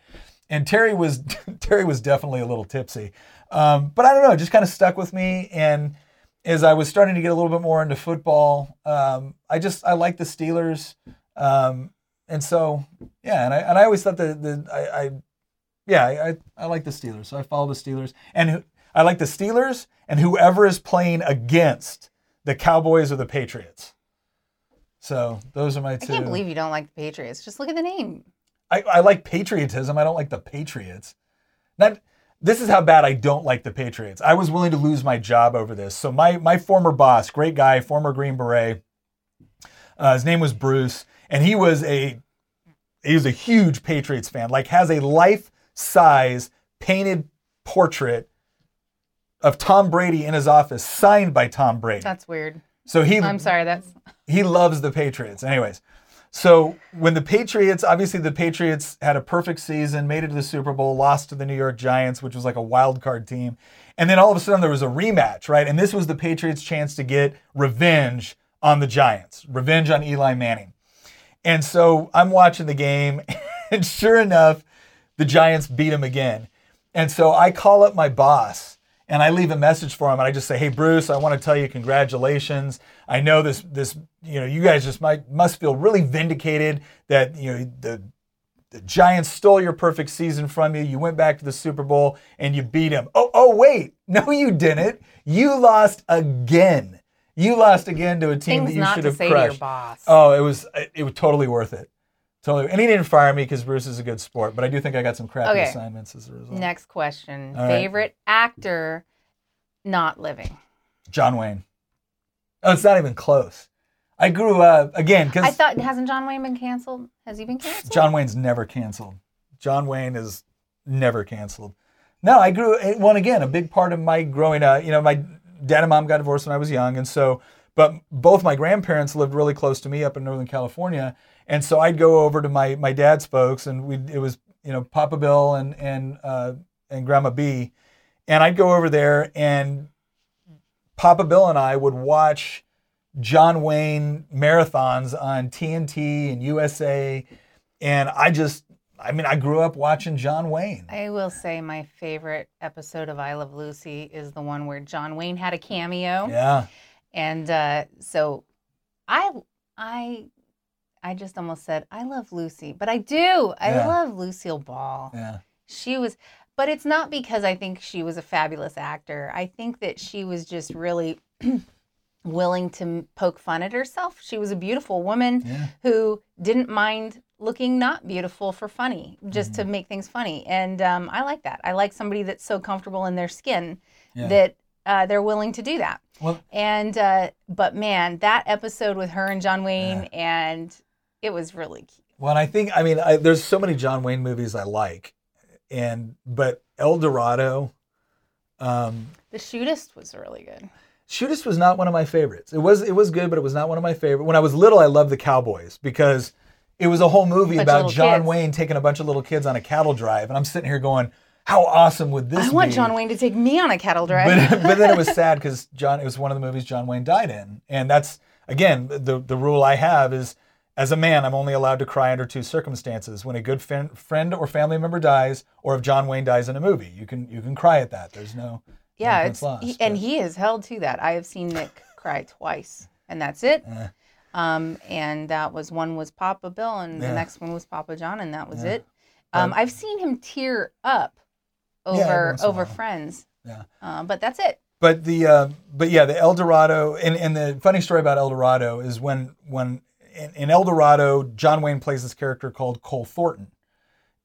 And Terry was Terry was definitely a little tipsy, um, but I don't know, it just kind of stuck with me. And as I was starting to get a little bit more into football, um, I just I like the Steelers, um, and so yeah, and I and I always thought that the I, I yeah I, I like the Steelers, so I follow the Steelers, and I like the Steelers and whoever is playing against the Cowboys or the Patriots. So those are my two. I can't believe you don't like the Patriots. Just look at the name. I, I like patriotism. I don't like the Patriots. Not this is how bad I don't like the Patriots. I was willing to lose my job over this. So my my former boss, great guy, former Green Beret, uh, his name was Bruce, and he was a he was a huge Patriots fan. Like has a life size painted portrait of Tom Brady in his office, signed by Tom Brady. That's weird. So he I'm sorry, that's he loves the Patriots. Anyways, so when the Patriots, obviously the Patriots had a perfect season, made it to the Super Bowl, lost to the New York Giants, which was like a wild card team. And then all of a sudden there was a rematch, right? And this was the Patriots' chance to get revenge on the Giants, revenge on Eli Manning. And so I'm watching the game, and sure enough, the Giants beat him again. And so I call up my boss and I leave a message for him and I just say, "Hey Bruce, I want to tell you congratulations. I know this this you know, you guys just might must feel really vindicated that, you know, the the Giants stole your perfect season from you. You went back to the Super Bowl and you beat them. Oh, oh wait. No you didn't. You lost again. You lost again to a team Things that you should have crushed. Your boss. Oh, it was it was totally worth it. Totally. And he didn't fire me because Bruce is a good sport, but I do think I got some crappy okay. assignments as a result. Next question. All Favorite actor not living? John Wayne. Oh, it's not even close. I grew up again because I thought hasn't John Wayne been canceled? Has he been canceled? John Wayne's never canceled. John Wayne is never canceled. No, I grew. Eh, one again, a big part of my growing up. You know, my dad and mom got divorced when I was young, and so, but both my grandparents lived really close to me up in Northern California, and so I'd go over to my my dad's folks, and we it was you know Papa Bill and and uh, and Grandma B, and I'd go over there, and Papa Bill and I would watch John Wayne marathons on TNT and USA, and I just I mean, I grew up watching John Wayne. I will say my favorite episode of I Love Lucy is the one where John Wayne had a cameo. Yeah. And uh, so I I I just almost said I love Lucy, but I do. I Yeah. love Lucille Ball. Yeah. She was, but it's not because I think she was a fabulous actor. I think that she was just really willing to poke fun at herself. She was a beautiful woman Yeah. who didn't mind looking not beautiful for funny, just Mm-hmm. to make things funny. And um, I like that. I like somebody that's so comfortable in their skin Yeah. that uh, they're willing to do that. Well, And uh, but man, that episode with her and John Wayne, and it was really cute. Well, I think I mean I, there's so many John Wayne movies I like, and but El Dorado, um, The shootist was really good. Shootist was not one of my favorites. It was it was good, but it was not one of my favorite. When I was little, I loved the Cowboys because it was a whole movie about John kids. Wayne taking a bunch of little kids on a cattle drive, and I'm sitting here going, "How awesome would this I want be?" John Wayne to take me on a cattle drive. but, but then it was sad because John. It was one of the movies John Wayne died in, and that's again the the rule I have is as a man I'm only allowed to cry under two circumstances: when a good fin- friend or family member dies, or if John Wayne dies in a movie. You can you can cry at that. There's no yeah, no it's lost, he, and he is held to that. I have seen Nick cry twice, and that's it. Eh. Um, and that was one was Papa Bill, and Yeah. the next one was Papa John, and that was Yeah. it. Um, I've seen him tear up over a over. Friends. Yeah. Uh, but that's it. But the uh, but yeah, the El Dorado and, and the funny story about El Dorado is when when in, in El Dorado, John Wayne plays this character called Cole Thornton,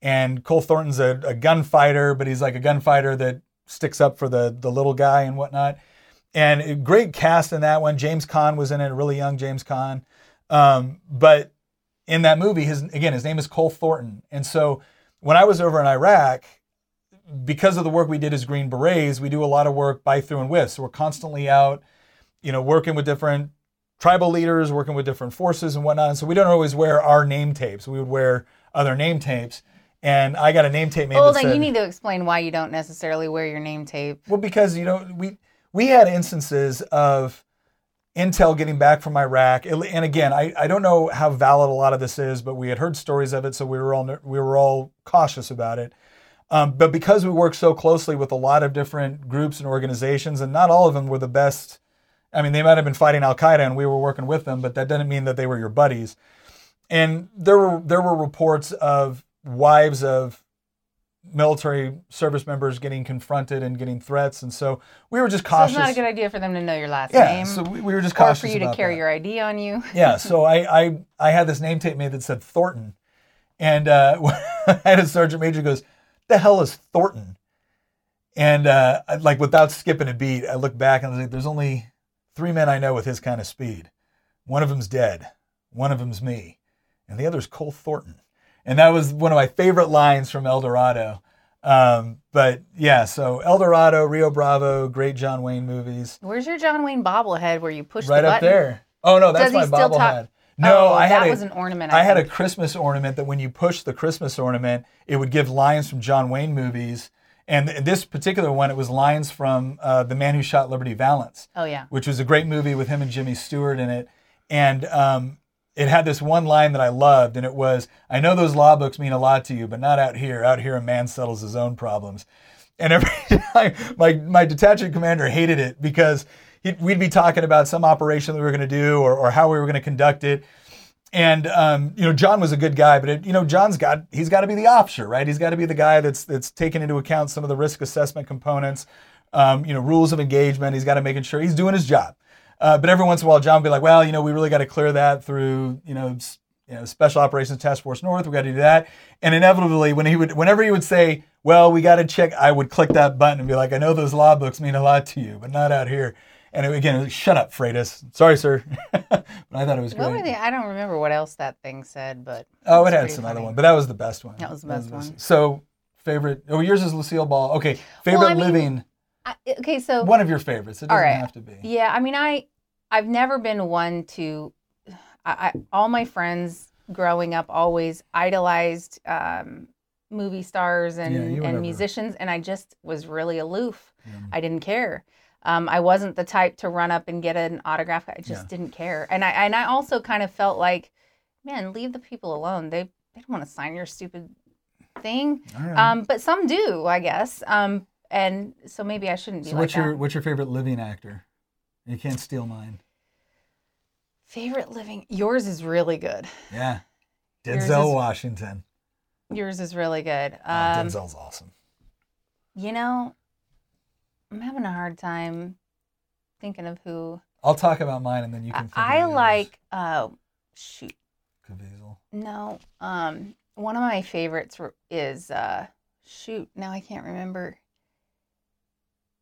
and Cole Thornton's a, a gunfighter, but he's like a gunfighter that sticks up for the the little guy and whatnot. And great cast in that one. James Caan was in it, really young James Caan. Um, but in that movie, his again, his name is Cole Thornton. And so when I was over in Iraq, because of the work we did as Green Berets, we do a lot of work by, through, and with. So we're constantly out, you know, working with different tribal leaders, working with different forces and whatnot. And so we don't always wear our name tapes. We would wear other name tapes. And I got a name tape made Well, then said, you need to explain why you don't necessarily wear your name tape. well, because you know we we had instances of intel getting back from Iraq, and again, I, I don't know how valid a lot of this is, but we had heard stories of it, so we were all we were all cautious about it. Um, but because we work so closely with a lot of different groups and organizations, and not all of them were the best. I mean, they might have been fighting Al Qaeda, and we were working with them, but that doesn't mean that they were your buddies. And there were there were reports of wives of military service members getting confronted and getting threats, and so we were just cautious. So it's not a good idea for them to know your last yeah, name, so we, we were just or cautious for you to carry that. your ID on you. yeah, so I, I I had this name tape made that said Thornton, and uh, I had a sergeant major goes, "The hell is Thornton?" And uh, like without skipping a beat, I look back and I was like, "There's only three men I know with his kind of speed. One of them's dead, one of them's me, and the other's Cole Thornton." And that was one of my favorite lines from El Dorado. Um, but yeah, so El Dorado, Rio Bravo, great John Wayne movies, Where's your John Wayne bobblehead where you push right the up there. Oh no, that's Does my still talk- bobblehead. No, oh, I had that a, was an ornament. I, I had a. Christmas ornament that when you push the Christmas ornament, it would give lines from John Wayne movies. And th- this particular one, it was lines from uh, The Man Who Shot Liberty Valance, Oh yeah. which was a great movie with him and Jimmy Stewart in it. And um, it had this one line that I loved, and it was, I know those law books mean a lot to you, but not out here. Out here, a man settles his own problems. And every time, my, my detachment commander hated it because he'd, we'd be talking about some operation that we were going to do or, or how we were going to conduct it. And um, you know, John was a good guy, but it, you know, John's got he's got to be the officer, right? He's got to be the guy that's that's taking into account some of the risk assessment components, um, you know, rules of engagement. He's got to making sure he's doing his job. Uh, but every once in a while, John would be like, well, you know, we really got to clear that through, you know, you know, Special Operations Task Force North. We got to do that. And inevitably, when he would, whenever he would say, well, we got to check, I would click that button and be like, I know those law books mean a lot to you, but not out here. And it, again, it was, shut up, Freitas. Sorry, sir. but I thought it was great. What were they? I don't remember what else that thing said, but Oh, was it had some funny. other one, but that was the best one. That was the best one. So, favorite. Oh, yours is Lucille Ball. Okay, favorite Well, I mean, living. I, okay. So One of your favorites. It doesn't right. have to be. Yeah, I mean, I I've never been one to. I, I all my friends growing up always idolized um, movie stars and, Yeah, and musicians, and I just was really aloof. Yeah. I didn't care. Um, I wasn't the type to run up and get an autograph. I just Yeah. didn't care, and I and I also kind of felt like, man, leave the people alone. They they don't want to sign your stupid thing. Right. Um, but some do, I guess. Um, and so maybe I shouldn't be so, like what's your that. what's your favorite living actor? You can't steal mine. Favorite living. Yours is really good. Yeah. Yours Denzel is- Washington. Yours is really good. Oh, Um, Denzel's awesome. you know, I'm having a hard time thinking of who. I'll talk about mine and then you can. I like. Uh, shoot. Caviezel. No. Um, one of my favorites is uh, shoot. Now I can't remember.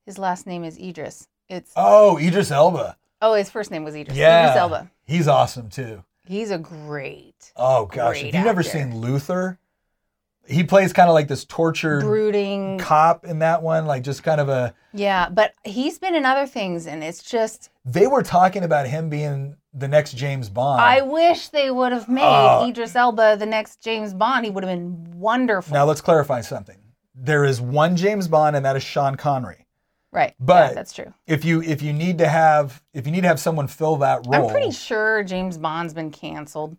His last name is Idris. It's Oh, Idris Elba. oh, his first name was Idris. Yeah. Idris Elba. He's awesome too. He's a great, Oh gosh, Great if you've never actor. seen Luther, he plays kind of like this tortured brooding. cop in that one, like just kind of a. Yeah, but he's been in other things, and it's just They were talking about him being the next James Bond. I wish they would have made Oh. Idris Elba the next James Bond. He would have been wonderful. now let's clarify something. There is one James Bond, and that is Sean Connery. right, but- yeah, that's true. If you if you need to have if you need to have someone fill that role, I'm pretty sure James Bond's been canceled.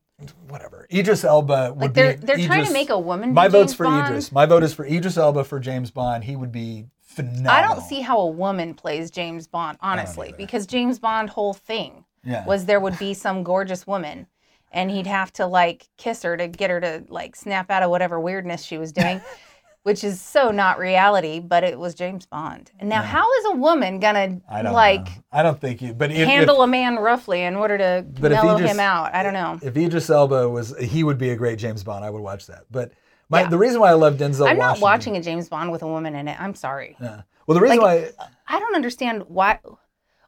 Whatever. Idris Elba would Like they're be. they're trying to make a woman. My vote's James for Bond. Idris. My vote is for Idris Elba for James Bond. He would be phenomenal. I don't see how a woman plays James Bond, honestly, because James Bond whole thing Yeah. was there would be some gorgeous woman, and he'd have to like kiss her to get her to like snap out of whatever weirdness she was doing, which is so not reality. But it was James Bond. And now, how is a woman gonna I don't like know. I don't think you. But if, handle a man roughly in order to But if mellow just- him out? I don't know. if, if Idris Elba was, he would be a great James Bond. I would watch that. But my Yeah. the reason why I love Denzel. I'm not watching a James Bond with a woman in it. I'm sorry. Yeah. Well, the reason Like, why I don't understand why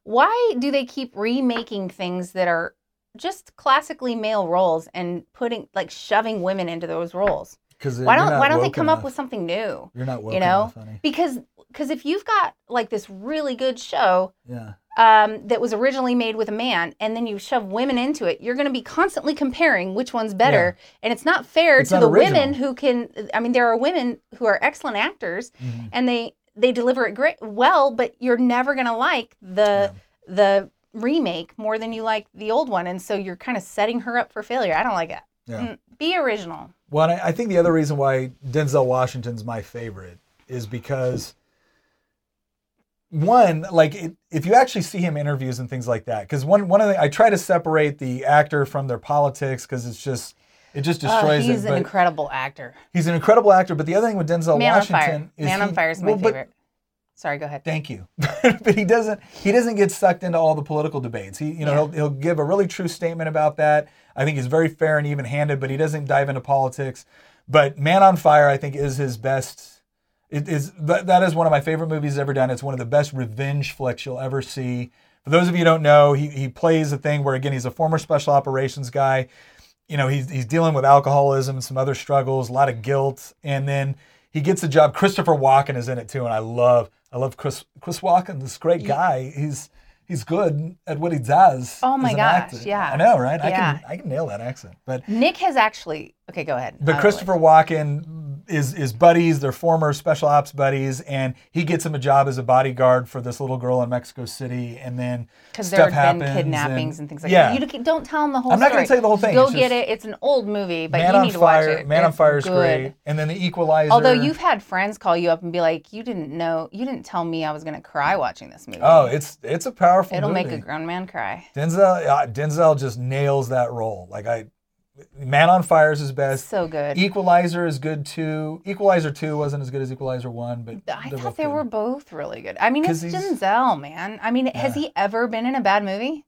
why do they keep remaking things that are just classically male roles and putting like shoving women into those roles? Because Why don't why don't they come up with something new? You're not woke you know? enough. Because because if you've got like this really good show Yeah. um, that was originally made with a man, and then you shove women into it, you're going to be constantly comparing which one's better, and it's not fair It's to not the original. women who can. I mean, there are women who are excellent actors, Mhm. and they they deliver it great well, but you're never going to like the the remake more than you like the old one, and so you're kind of setting her up for failure. I don't like it. Yeah. Mm, Be original. Well, I, I think the other reason why Denzel Washington's my favorite is because one, like it, if you actually see him interviews and things like that, because one one of the I try to separate the actor from their politics because it's just it just Oh, destroys he's it. an incredible actor. he's an incredible actor. But the other thing with Denzel Man on Washington Fire. is Man on Fire is my well, favorite. Sorry, go ahead. Thank you. but he doesn't he doesn't get sucked into all the political debates. He you know Yeah. he'll, he'll give a really true statement about that. I think he's very fair and even-handed, but he doesn't dive into politics. But Man on Fire I think is his best it is that, that is one of my favorite movies ever done. It's one of the best revenge flicks you'll ever see. For those of you who don't know, he he plays a thing where again he's a former special operations guy. You know, he's he's dealing with alcoholism and some other struggles, a lot of guilt, and then he gets a job. Christopher Walken is in it too, and I love I love Chris Chris Walken, this great guy. He's he's good at what he does. Oh my gosh, actor. yeah. I know, right? I Yeah. can I can nail that accent. But Nick has actually. Okay, go ahead. but I'll Christopher Walken is is buddies. They're former special ops buddies, and he gets him a job as a bodyguard for this little girl in Mexico City, and then because stuff there have been happens kidnappings and, things like yeah. that. You don't- tell him the whole thing. I'm not gonna tell you the whole thing. Go It's get it. It's an old movie, but Man you on need to Fire. watch it. Man on Fire is good. great, and then the Equalizer. Although you've had friends call you up and be like, "You didn't know, you didn't tell me I was going to cry watching this movie." oh, it's it's a powerful. it'll movie. make a grown man cry. Denzel uh, Denzel just nails that role. Like I, Man on Fire is his best. So good. Equalizer is good too. Equalizer two wasn't as good as Equalizer one, but I thought they good. were both really good. I mean, it's Denzel, man. I mean, has he ever been in a bad movie?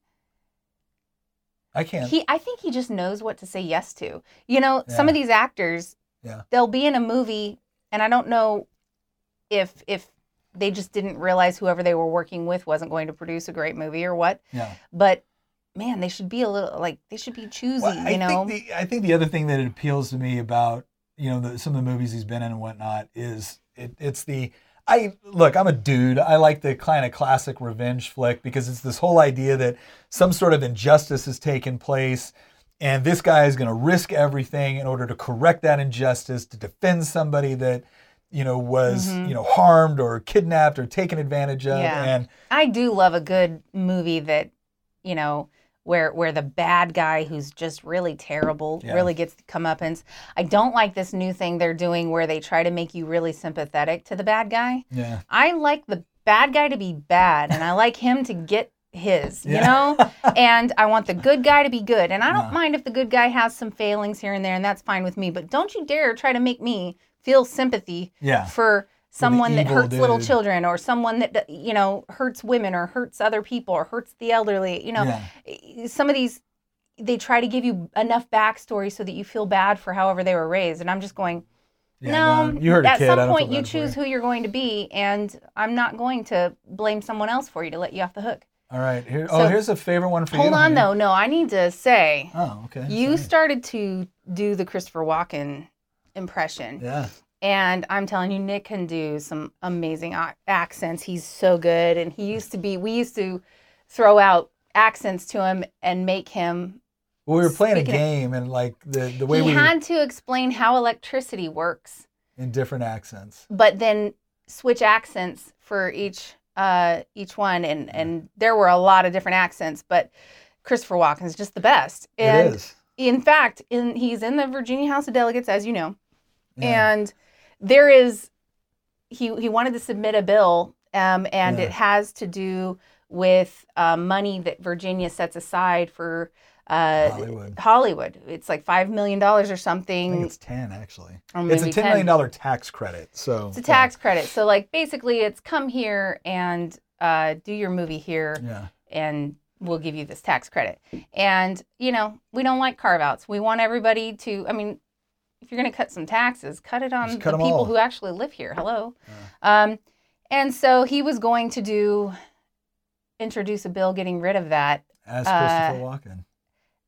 I can't. He, I think he just knows what to say yes to. You know, some of these actors, Yeah. they'll be in a movie, and I don't know if if they just didn't realize whoever they were working with wasn't going to produce a great movie or what. yeah. But man, they should be a little like they should be choosy. Well, you know, think the I think the other thing that it appeals to me about you know the, some of the movies he's been in and whatnot is it, it's the I look I'm a dude I like the kind of classic revenge flick because it's this whole idea that some sort of injustice has taken place and this guy is going to risk everything in order to correct that injustice to defend somebody that you know was Mhm. you know harmed or kidnapped or taken advantage of Yeah. and I do love a good movie that you know where where the bad guy who's just really terrible Yeah. really gets the comeuppance. I don't like this new thing they're doing where they try to make you really sympathetic to the bad guy. yeah I like the bad guy to be bad, and I like him to get his, you know? and I want the good guy to be good. And I don't mind if the good guy has some failings here and there, and that's fine with me. But don't you dare try to make me feel sympathy Yeah. for someone that hurts little children or someone that, you know, hurts women or hurts other people or hurts the elderly. You know, Yeah. Eh, some of these, they try to give you enough backstory so that you feel bad for however they were raised. And I'm just going, Yeah, no, you heard a at kid. Some point you choose who you're going to be, and I'm not going to blame someone else for you to let you off the hook. All right. Here. Oh, here's a favorite one for you. Hold on though, no, I need to say Oh, okay. you Sorry. started to do the Christopher Walken impression, Yeah. And I'm telling you, Nick can do some amazing accents. He's so good, and he used to be. We used to throw out accents to him and make him. Well, we were playing a Speaking of- game, and like the the way he we had to explain how electricity works. in different accents. but then switch accents for each uh each one and and there were a lot of different accents but christopher walken is just the best and it is. in fact in he's in the virginia house of delegates as you know Yeah. and there is he he wanted to submit a bill um and Yeah. it has to do with uh, money that virginia sets aside for uh Hollywood. hollywood it's like five million dollars or I think something it's ten actually. It's a ten million dollar tax credit. So it's a tax credit. So like basically it's come here and uh, do your movie here Yeah. and we'll give you this tax credit. And you know, we don't like carve outs. We want everybody to I mean, if you're gonna cut some taxes, cut it on cut the people all. who actually live here. Hello. Um, and so he was going to do introduce a bill getting rid of that As Uh, Christopher Walken.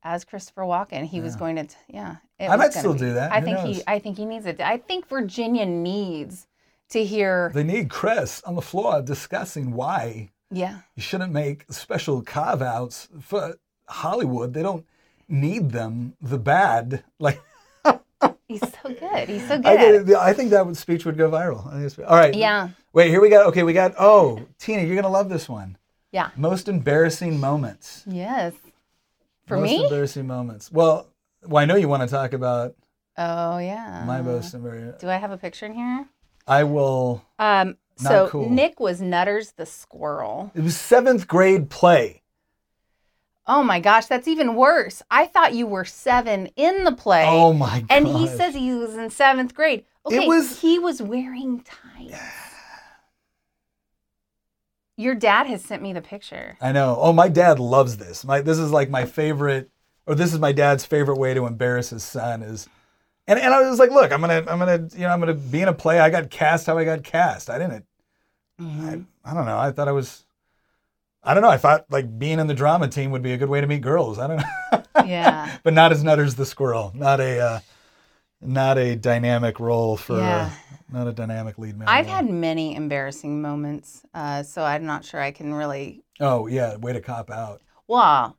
as Christopher Walken. He was going to t- yeah. it I might still be- do that. I Who think knows? he I think he needs it. I think Virginia needs to hear They need Chris on the floor discussing why yeah. you shouldn't make special carve outs for Hollywood. They don't need them. The bad. Like He's so good. He's so good I, think- I think that would, speech would go viral. I think it's- All right. Yeah. Wait, here we got. Okay, we got. Oh, Tina, you're gonna love this one. Yeah. Most embarrassing moments. Yes. For most me? Most embarrassing moments. Well, well, I know you want to talk about Oh yeah. my most embarrassing. Do I have a picture in here? I will. Um. So cool. Nick was Nutters the squirrel. It was seventh grade play. Oh my gosh, that's even worse. I thought you were seven in the play. Oh my god. and he says he was in seventh grade. Okay, was- he was wearing tights. Your dad has sent me the picture. I know. Oh, my dad loves this. My this is like my favorite, or this is my dad's favorite way to embarrass his son is. And, and I was like, look, I'm gonna I'm gonna you know I'm gonna be in a play. I got cast how I got cast. I didn't. I, mm-hmm. I don't know. I thought I was. I don't know. I thought like being in the drama team would be a good way to meet girls. I don't know. Yeah. but not as Nutters the squirrel. Not a uh, not a dynamic role for Yeah. not a dynamic lead man. I've role. had many embarrassing moments, uh, so I'm not sure I can really. Oh yeah, way to cop out. Well,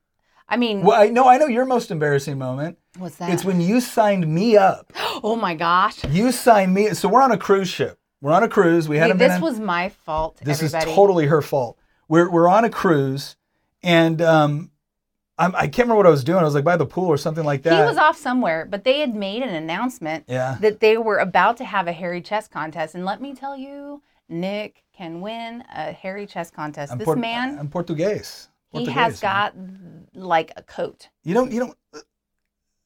I mean, Well, I know I know your most embarrassing moment. what's that? It's when you signed me up. oh my gosh. You signed me. So we're on a cruise ship. We're on a cruise. We hadn't been. this was my fault. this everybody. is totally her fault. We're we're on a cruise, and um, I'm, I can't remember what I was doing. I was like by the pool or something like that. He was off somewhere, but they had made an announcement Yeah. that they were about to have a hairy chess contest. And let me tell you, Nick can win a hairy chess contest. I'm this Port- man, I'm Portuguese. he Portuguese, has man. got like a coat, You don't. You don't. uh,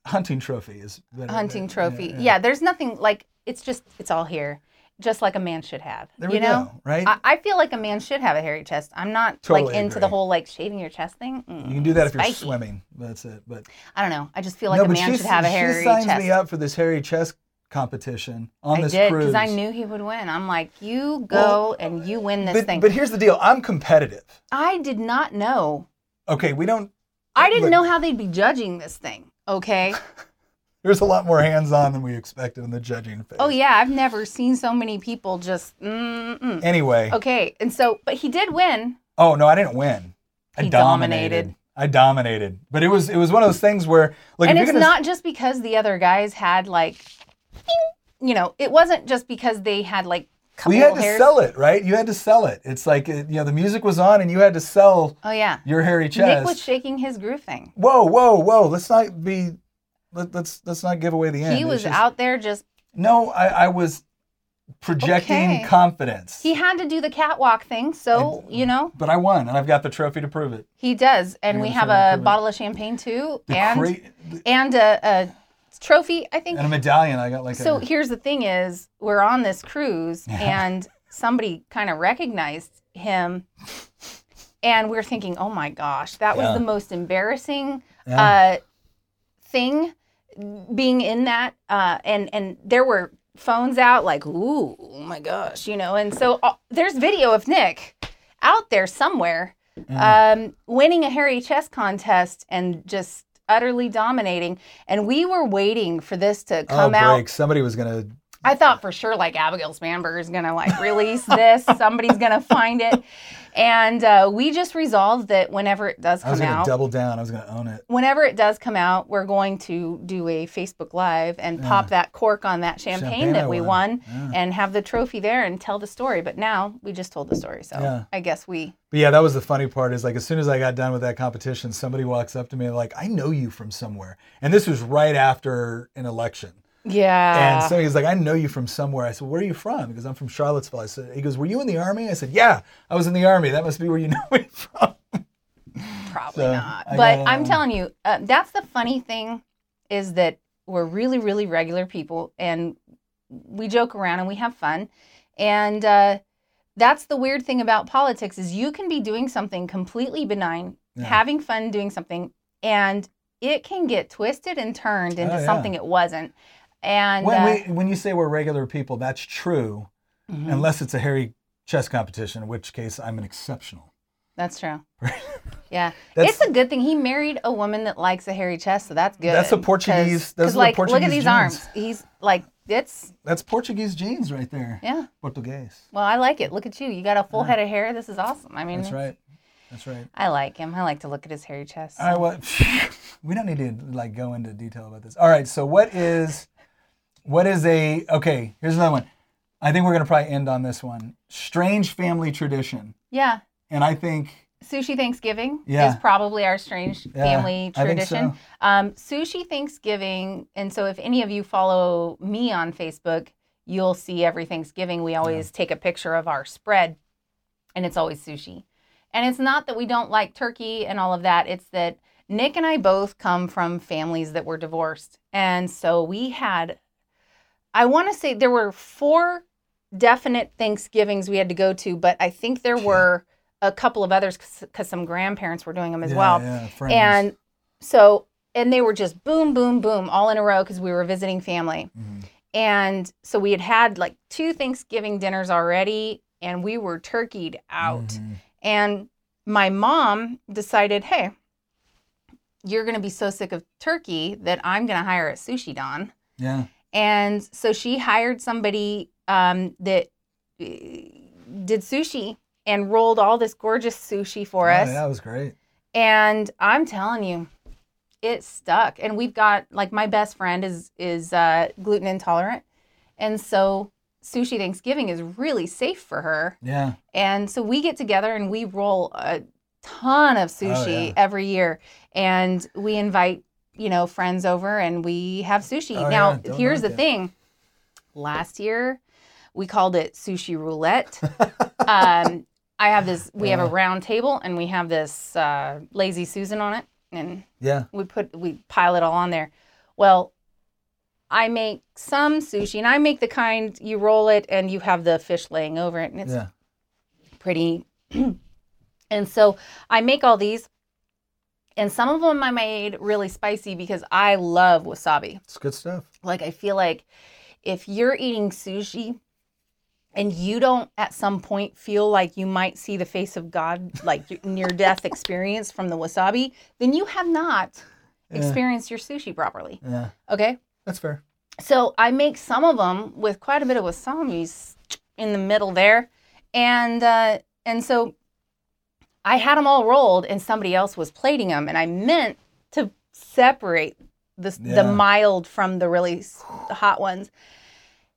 Hunting trophy is better, hunting trophy. yeah, Yeah, yeah. there's nothing like it's just it's all here, just like a man should have. There you we know, go. Right. I, I feel like a man should have a hairy chest. I'm not Totally like into agree. the whole like shaving your chest thing. you Mm, can do that if you're spiky. swimming. That's it. But I don't know. I just feel like no, a man should have a hairy chest. she signs chest. me up for this hairy chest competition on I this did cruise. because I knew he would win. I'm like, you go Well, and you win this But, thing. but here's the deal. I'm competitive. I did not know. Okay, we don't. I didn't Look, know how they'd be judging this thing. Okay. There's a lot more hands-on than we expected in the judging phase. Oh yeah, I've never seen so many people just. Mm-mm. Anyway. Okay, and so, but he did win. Oh no, I didn't win. I He dominated. dominated. I dominated. But it was it was one of those things where like and it's gonna not just because the other guys had like, you know, it wasn't just because they had like. You had to hairs. sell it, right? You had to sell it. It's like you know the music was on and you had to sell Oh yeah. your hairy chest. Nick was shaking his groove thing. whoa, whoa, whoa! Let's not be. Let, let's let's not give away the end. he was just- out there just No, I, I was projecting Okay. confidence. He had to do the catwalk thing, so you know but I won, and I've got the trophy to prove it. he does, and You're we have a bottle of champagne too, The and cra- and a, a trophy. I think and a medallion. I got like So a. here's the thing: is we're on this cruise, and somebody kind of recognized him, and we're thinking, "Oh my gosh, that was Yeah. the most embarrassing Yeah. uh, thing being in that." Uh, and and there were phones out, like, "Ooh, oh my gosh," you know. And so uh, there's video of Nick out there somewhere um, winning a hairy chess contest and just utterly dominating. And we were waiting for this to oh, come break! out. Somebody was gonna. I thought for sure like Abigail Spanberger is gonna like release this. Somebody's gonna find it, and uh, we just resolved that whenever it does come out, I was gonna out, double down. I was gonna own it. whenever it does come out, we're going to do a Facebook Live and pop that cork on that champagne, Champagne that we won. won Yeah. and have the trophy there and tell the story. But now we just told the story, so Yeah. I guess we. But yeah, that was the funny part. Is like as soon as I got done with that competition, somebody walks up to me like, "I know you from somewhere," and this was right after an election. Yeah. And so he's like, I know you from somewhere. I said, Where are you from? Because I'm from Charlottesville. I said, He goes, Were you in the army? I said, Yeah, I was in the army. That must be where you know me from. Probably So, not. I But gotta- I'm telling you, uh, that's the funny thing is that we're really, really regular people and we joke around and we have fun. And uh, that's the weird thing about politics is you can be doing something completely benign, Yeah. having fun doing something, and it can get twisted and turned into Oh, yeah. something it wasn't. And When, uh, we, when you say we're regular people, that's true, mhm, unless it's a hairy chess competition, in which case I'm an exceptional. that's true. Yeah, That's- it's a good thing he married a woman that likes a hairy chest, so that's good. That's a Portuguese- 'Cause- those 'cause, are the like, look at these genes. arms. He's like, it's That's Portuguese genes right there. yeah. Portuguese. Well, I like it. Look at you. You got a full head of hair. This is awesome. I mean, That's right. That's right. I like him. I like to look at his hairy chest. All right, well, we don't need to like go into detail about this. All right, so what is what is a okay? Here's another one. I think we're gonna probably end on this one. Strange family tradition, Yeah. and I think Sushi Thanksgiving Yeah. is probably our strange Yeah, family tradition. so. Um, sushi Thanksgiving, and so if any of you follow me on Facebook, you'll see every Thanksgiving we always take a picture of our spread, and it's always sushi. And it's not that we don't like turkey and all of that. It's that Nick and I both come from families that were divorced, and so we had. I want to say there were four definite Thanksgivings we had to go to, but I think there were a couple of others because some grandparents were doing them as yeah, well. yeah, friends. And so, and they were just boom, boom, boom, all in a row because we were visiting family. Mhm. And so we had had like two Thanksgiving dinners already, and we were turkeyed out. Mhm. And my mom decided, hey, you're going to be so sick of turkey that I'm going to hire a sushi don. yeah, And so she hired somebody um, that uh, did sushi and rolled all this gorgeous sushi for Oh, us. that was great. And I'm telling you, it stuck. And we've got like my best friend is is uh, gluten intolerant, and so sushi Thanksgiving is really safe for her. Yeah, And so we get together and we roll a ton of sushi Oh, yeah. every year, and we invite you know friends over and we have sushi. Oh, now yeah, here's knock the it. thing. Last year, we called it sushi roulette. um, I have this. We have a round table, and we have this uh, lazy Susan on it, and yeah. we put we pile it all on there. Well, I make some sushi, and I make the kind you roll it, and you have the fish laying over it, and it's Yeah. pretty. and so I make all these, and some of them I made really spicy because I love wasabi. It's good stuff. Like I feel like if you're eating sushi and you don't at some point feel like you might see the face of God like near death experience from the wasabi, then you have not Yeah. experienced your sushi properly. Yeah, Okay? that's fair. So I make some of them with quite a bit of wasabi in the middle there. And uh, and so I had them all rolled and somebody else was plating them and I meant to separate the, Yeah. the mild from the really hot ones.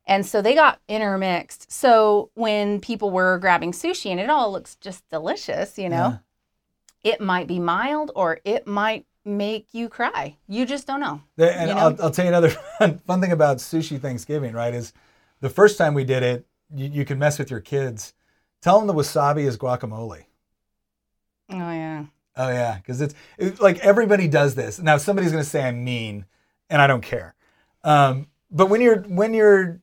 And so they got intermixed. So when people were grabbing sushi and it all looks just delicious, you know, it might be mild or it might make you cry. You just don't know. And You know? I'll, I'll tell you another fun, fun thing about sushi Thanksgiving, right? Is the first time we did it, you, you can mess with your kids. Tell them the wasabi is guacamole. Oh yeah. Oh yeah, because it's, it's like everybody does this. Now somebody's going to say I'm mean, and I don't care. Um, but when you're when you're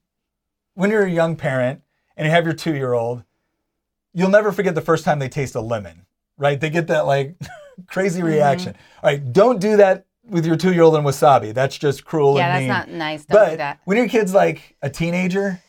when you're a young parent and you have your two year old, you'll never forget the first time they taste a lemon. Right? They get that like crazy mm-hmm. reaction. Mm-hmm. All right, don't do that with your two year old and wasabi. That's just cruel. Yeah, that's not nice. Don't but do when your kid's like a teenager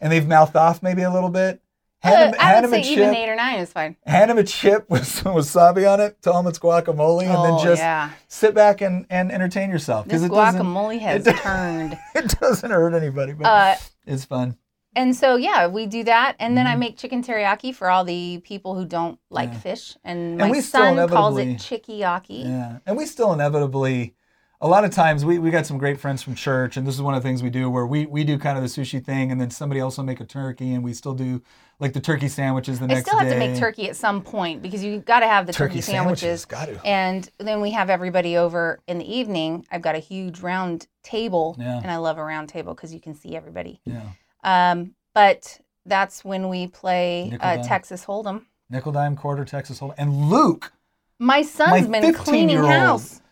and they've mouthed off maybe a little bit, hand him, I would say even chip, eight or nine is fine. Hand him a chip with some wasabi on it. Tell him it's guacamole, and then oh, just yeah. sit back and, and entertain yourself. This guacamole has it, turned. It doesn't hurt anybody, but uh, it's fun. And so yeah, we do that, and then. I mm-hmm. make chicken teriyaki for all the people who don't like fish, and my and son calls it chikiyaki. Yeah, and we still inevitably a lot of times we, we got some great friends from church and this is one of the things we do where we, we do kind of the sushi thing and then somebody else will make a turkey and we still do like the turkey sandwiches the I next day. I still have to make turkey at some point because you've got to have the turkey, turkey sandwiches. sandwiches. Got to. And then we have everybody over in the evening. I've got a huge round table yeah. and I love a round table because you can see everybody. Yeah. Um, but that's when we play uh, Texas Hold'em. Nickel dime quarter Texas Hold'em. And Luke, my son's my been cleaning house.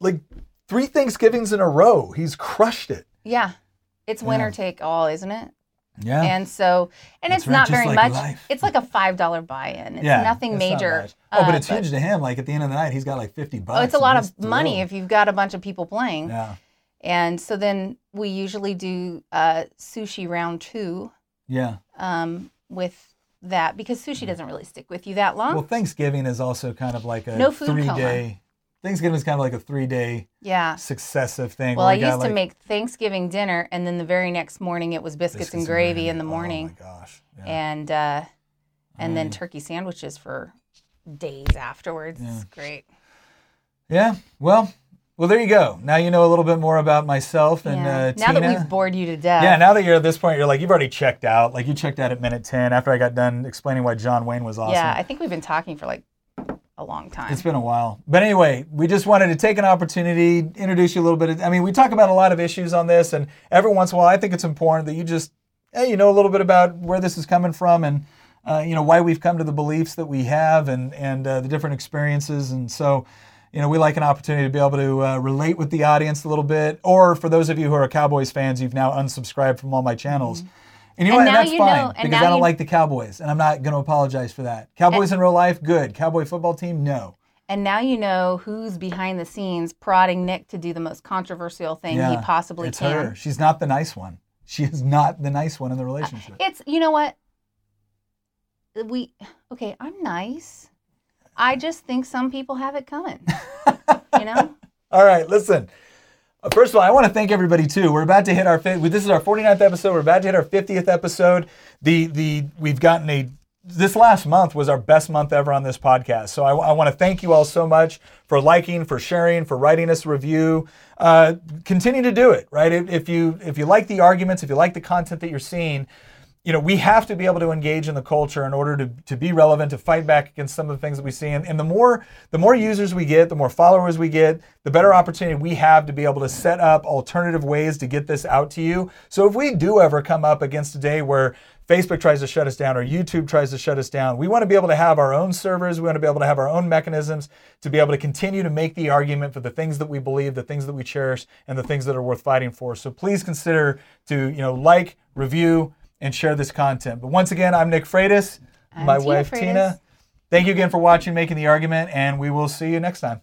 Like three Thanksgivings in a row. He's crushed it. Yeah. It's winner yeah. take all, isn't it? Yeah. And so, and That's it's right, not very like much. Life. It's like a five dollar buy-in. It's yeah, nothing major. oh, but uh, it's but, huge to him. Like at the end of the night, he's got like fifty bucks. Oh, it's a lot of money if you've got a bunch of people playing. Yeah. And so then we usually do uh, sushi round two. Yeah. Um, with that because sushi doesn't really stick with you that long. Well, Thanksgiving is also kind of like a no food three coma. day Thanksgiving is kind of like a three day yeah successive thing. Well, I used to make Thanksgiving dinner, and then the very next morning it was biscuits, biscuits and gravy and in the morning. Oh my gosh! Yeah. And uh, and then turkey sandwiches for days afterwards. Yeah. It's great. Yeah. Well. Well, there you go. Now you know a little bit more about myself and yeah. uh, now Tina. that we've bored you to death. Yeah. Now that you're at this point, you're like you've already checked out. Like you checked out at minute ten after I got done explaining why John Wayne was awesome. Yeah, I think we've been talking for like a long time. It's been a while. But anyway, we just wanted to take an opportunity, introduce you a little bit. Of, I mean, we talk about a lot of issues on this, and every once in a while, I think it's important that you just, hey, you know, a little bit about where this is coming from and, uh, you know, why we've come to the beliefs that we have and, and uh, the different experiences. And so, you know, we like an opportunity to be able to uh, relate with the audience a little bit. Or for those of you who are Cowboys fans, you've now unsubscribed from all my channels. Mm-hmm and you know and what? That's fine know, because I don't you... like the Cowboys, and I'm not going to apologize for that. Cowboys and, in real life, good. Cowboy football team, no. And now you know who's behind the scenes prodding Nick to do the most controversial thing yeah, he possibly it's can. Her. She's not the nice one. She is not the nice one in the uh, relationship. It's you know what? We okay, I'm nice. I just think some people have it coming. you know? All right, listen. Uh, first of all, I want to thank everybody too. We're about to hit our this is our 49th episode. We're about to hit our 50th episode. The the we've gotten a this last month was our best month ever on this podcast. So I, I want to thank you all so much for liking, for sharing, for writing us a review. Uh, continue to do it, right? If, if you if you like the arguments, if you like the content that you're seeing, you know, we have to be able to engage in the culture in order to, to be relevant, to fight back against some of the things that we see. And, and the more the more users we get, the more followers we get, the better opportunity we have to be able to set up alternative ways to get this out to you. So if we do ever come up against a day where Facebook tries to shut us down or YouTube tries to shut us down. We want to be able to have our own servers. We want to be able to have our own mechanisms to be able to continue to make the argument for the things that we believe, the things that we cherish, and the things that are worth fighting for. So please consider to, you know, like, review, and share this content. But once again, I'm Nick Freitas, I'm my Tina wife Freitas. Tina. Thank you again for watching, making the argument, and we will see you next time.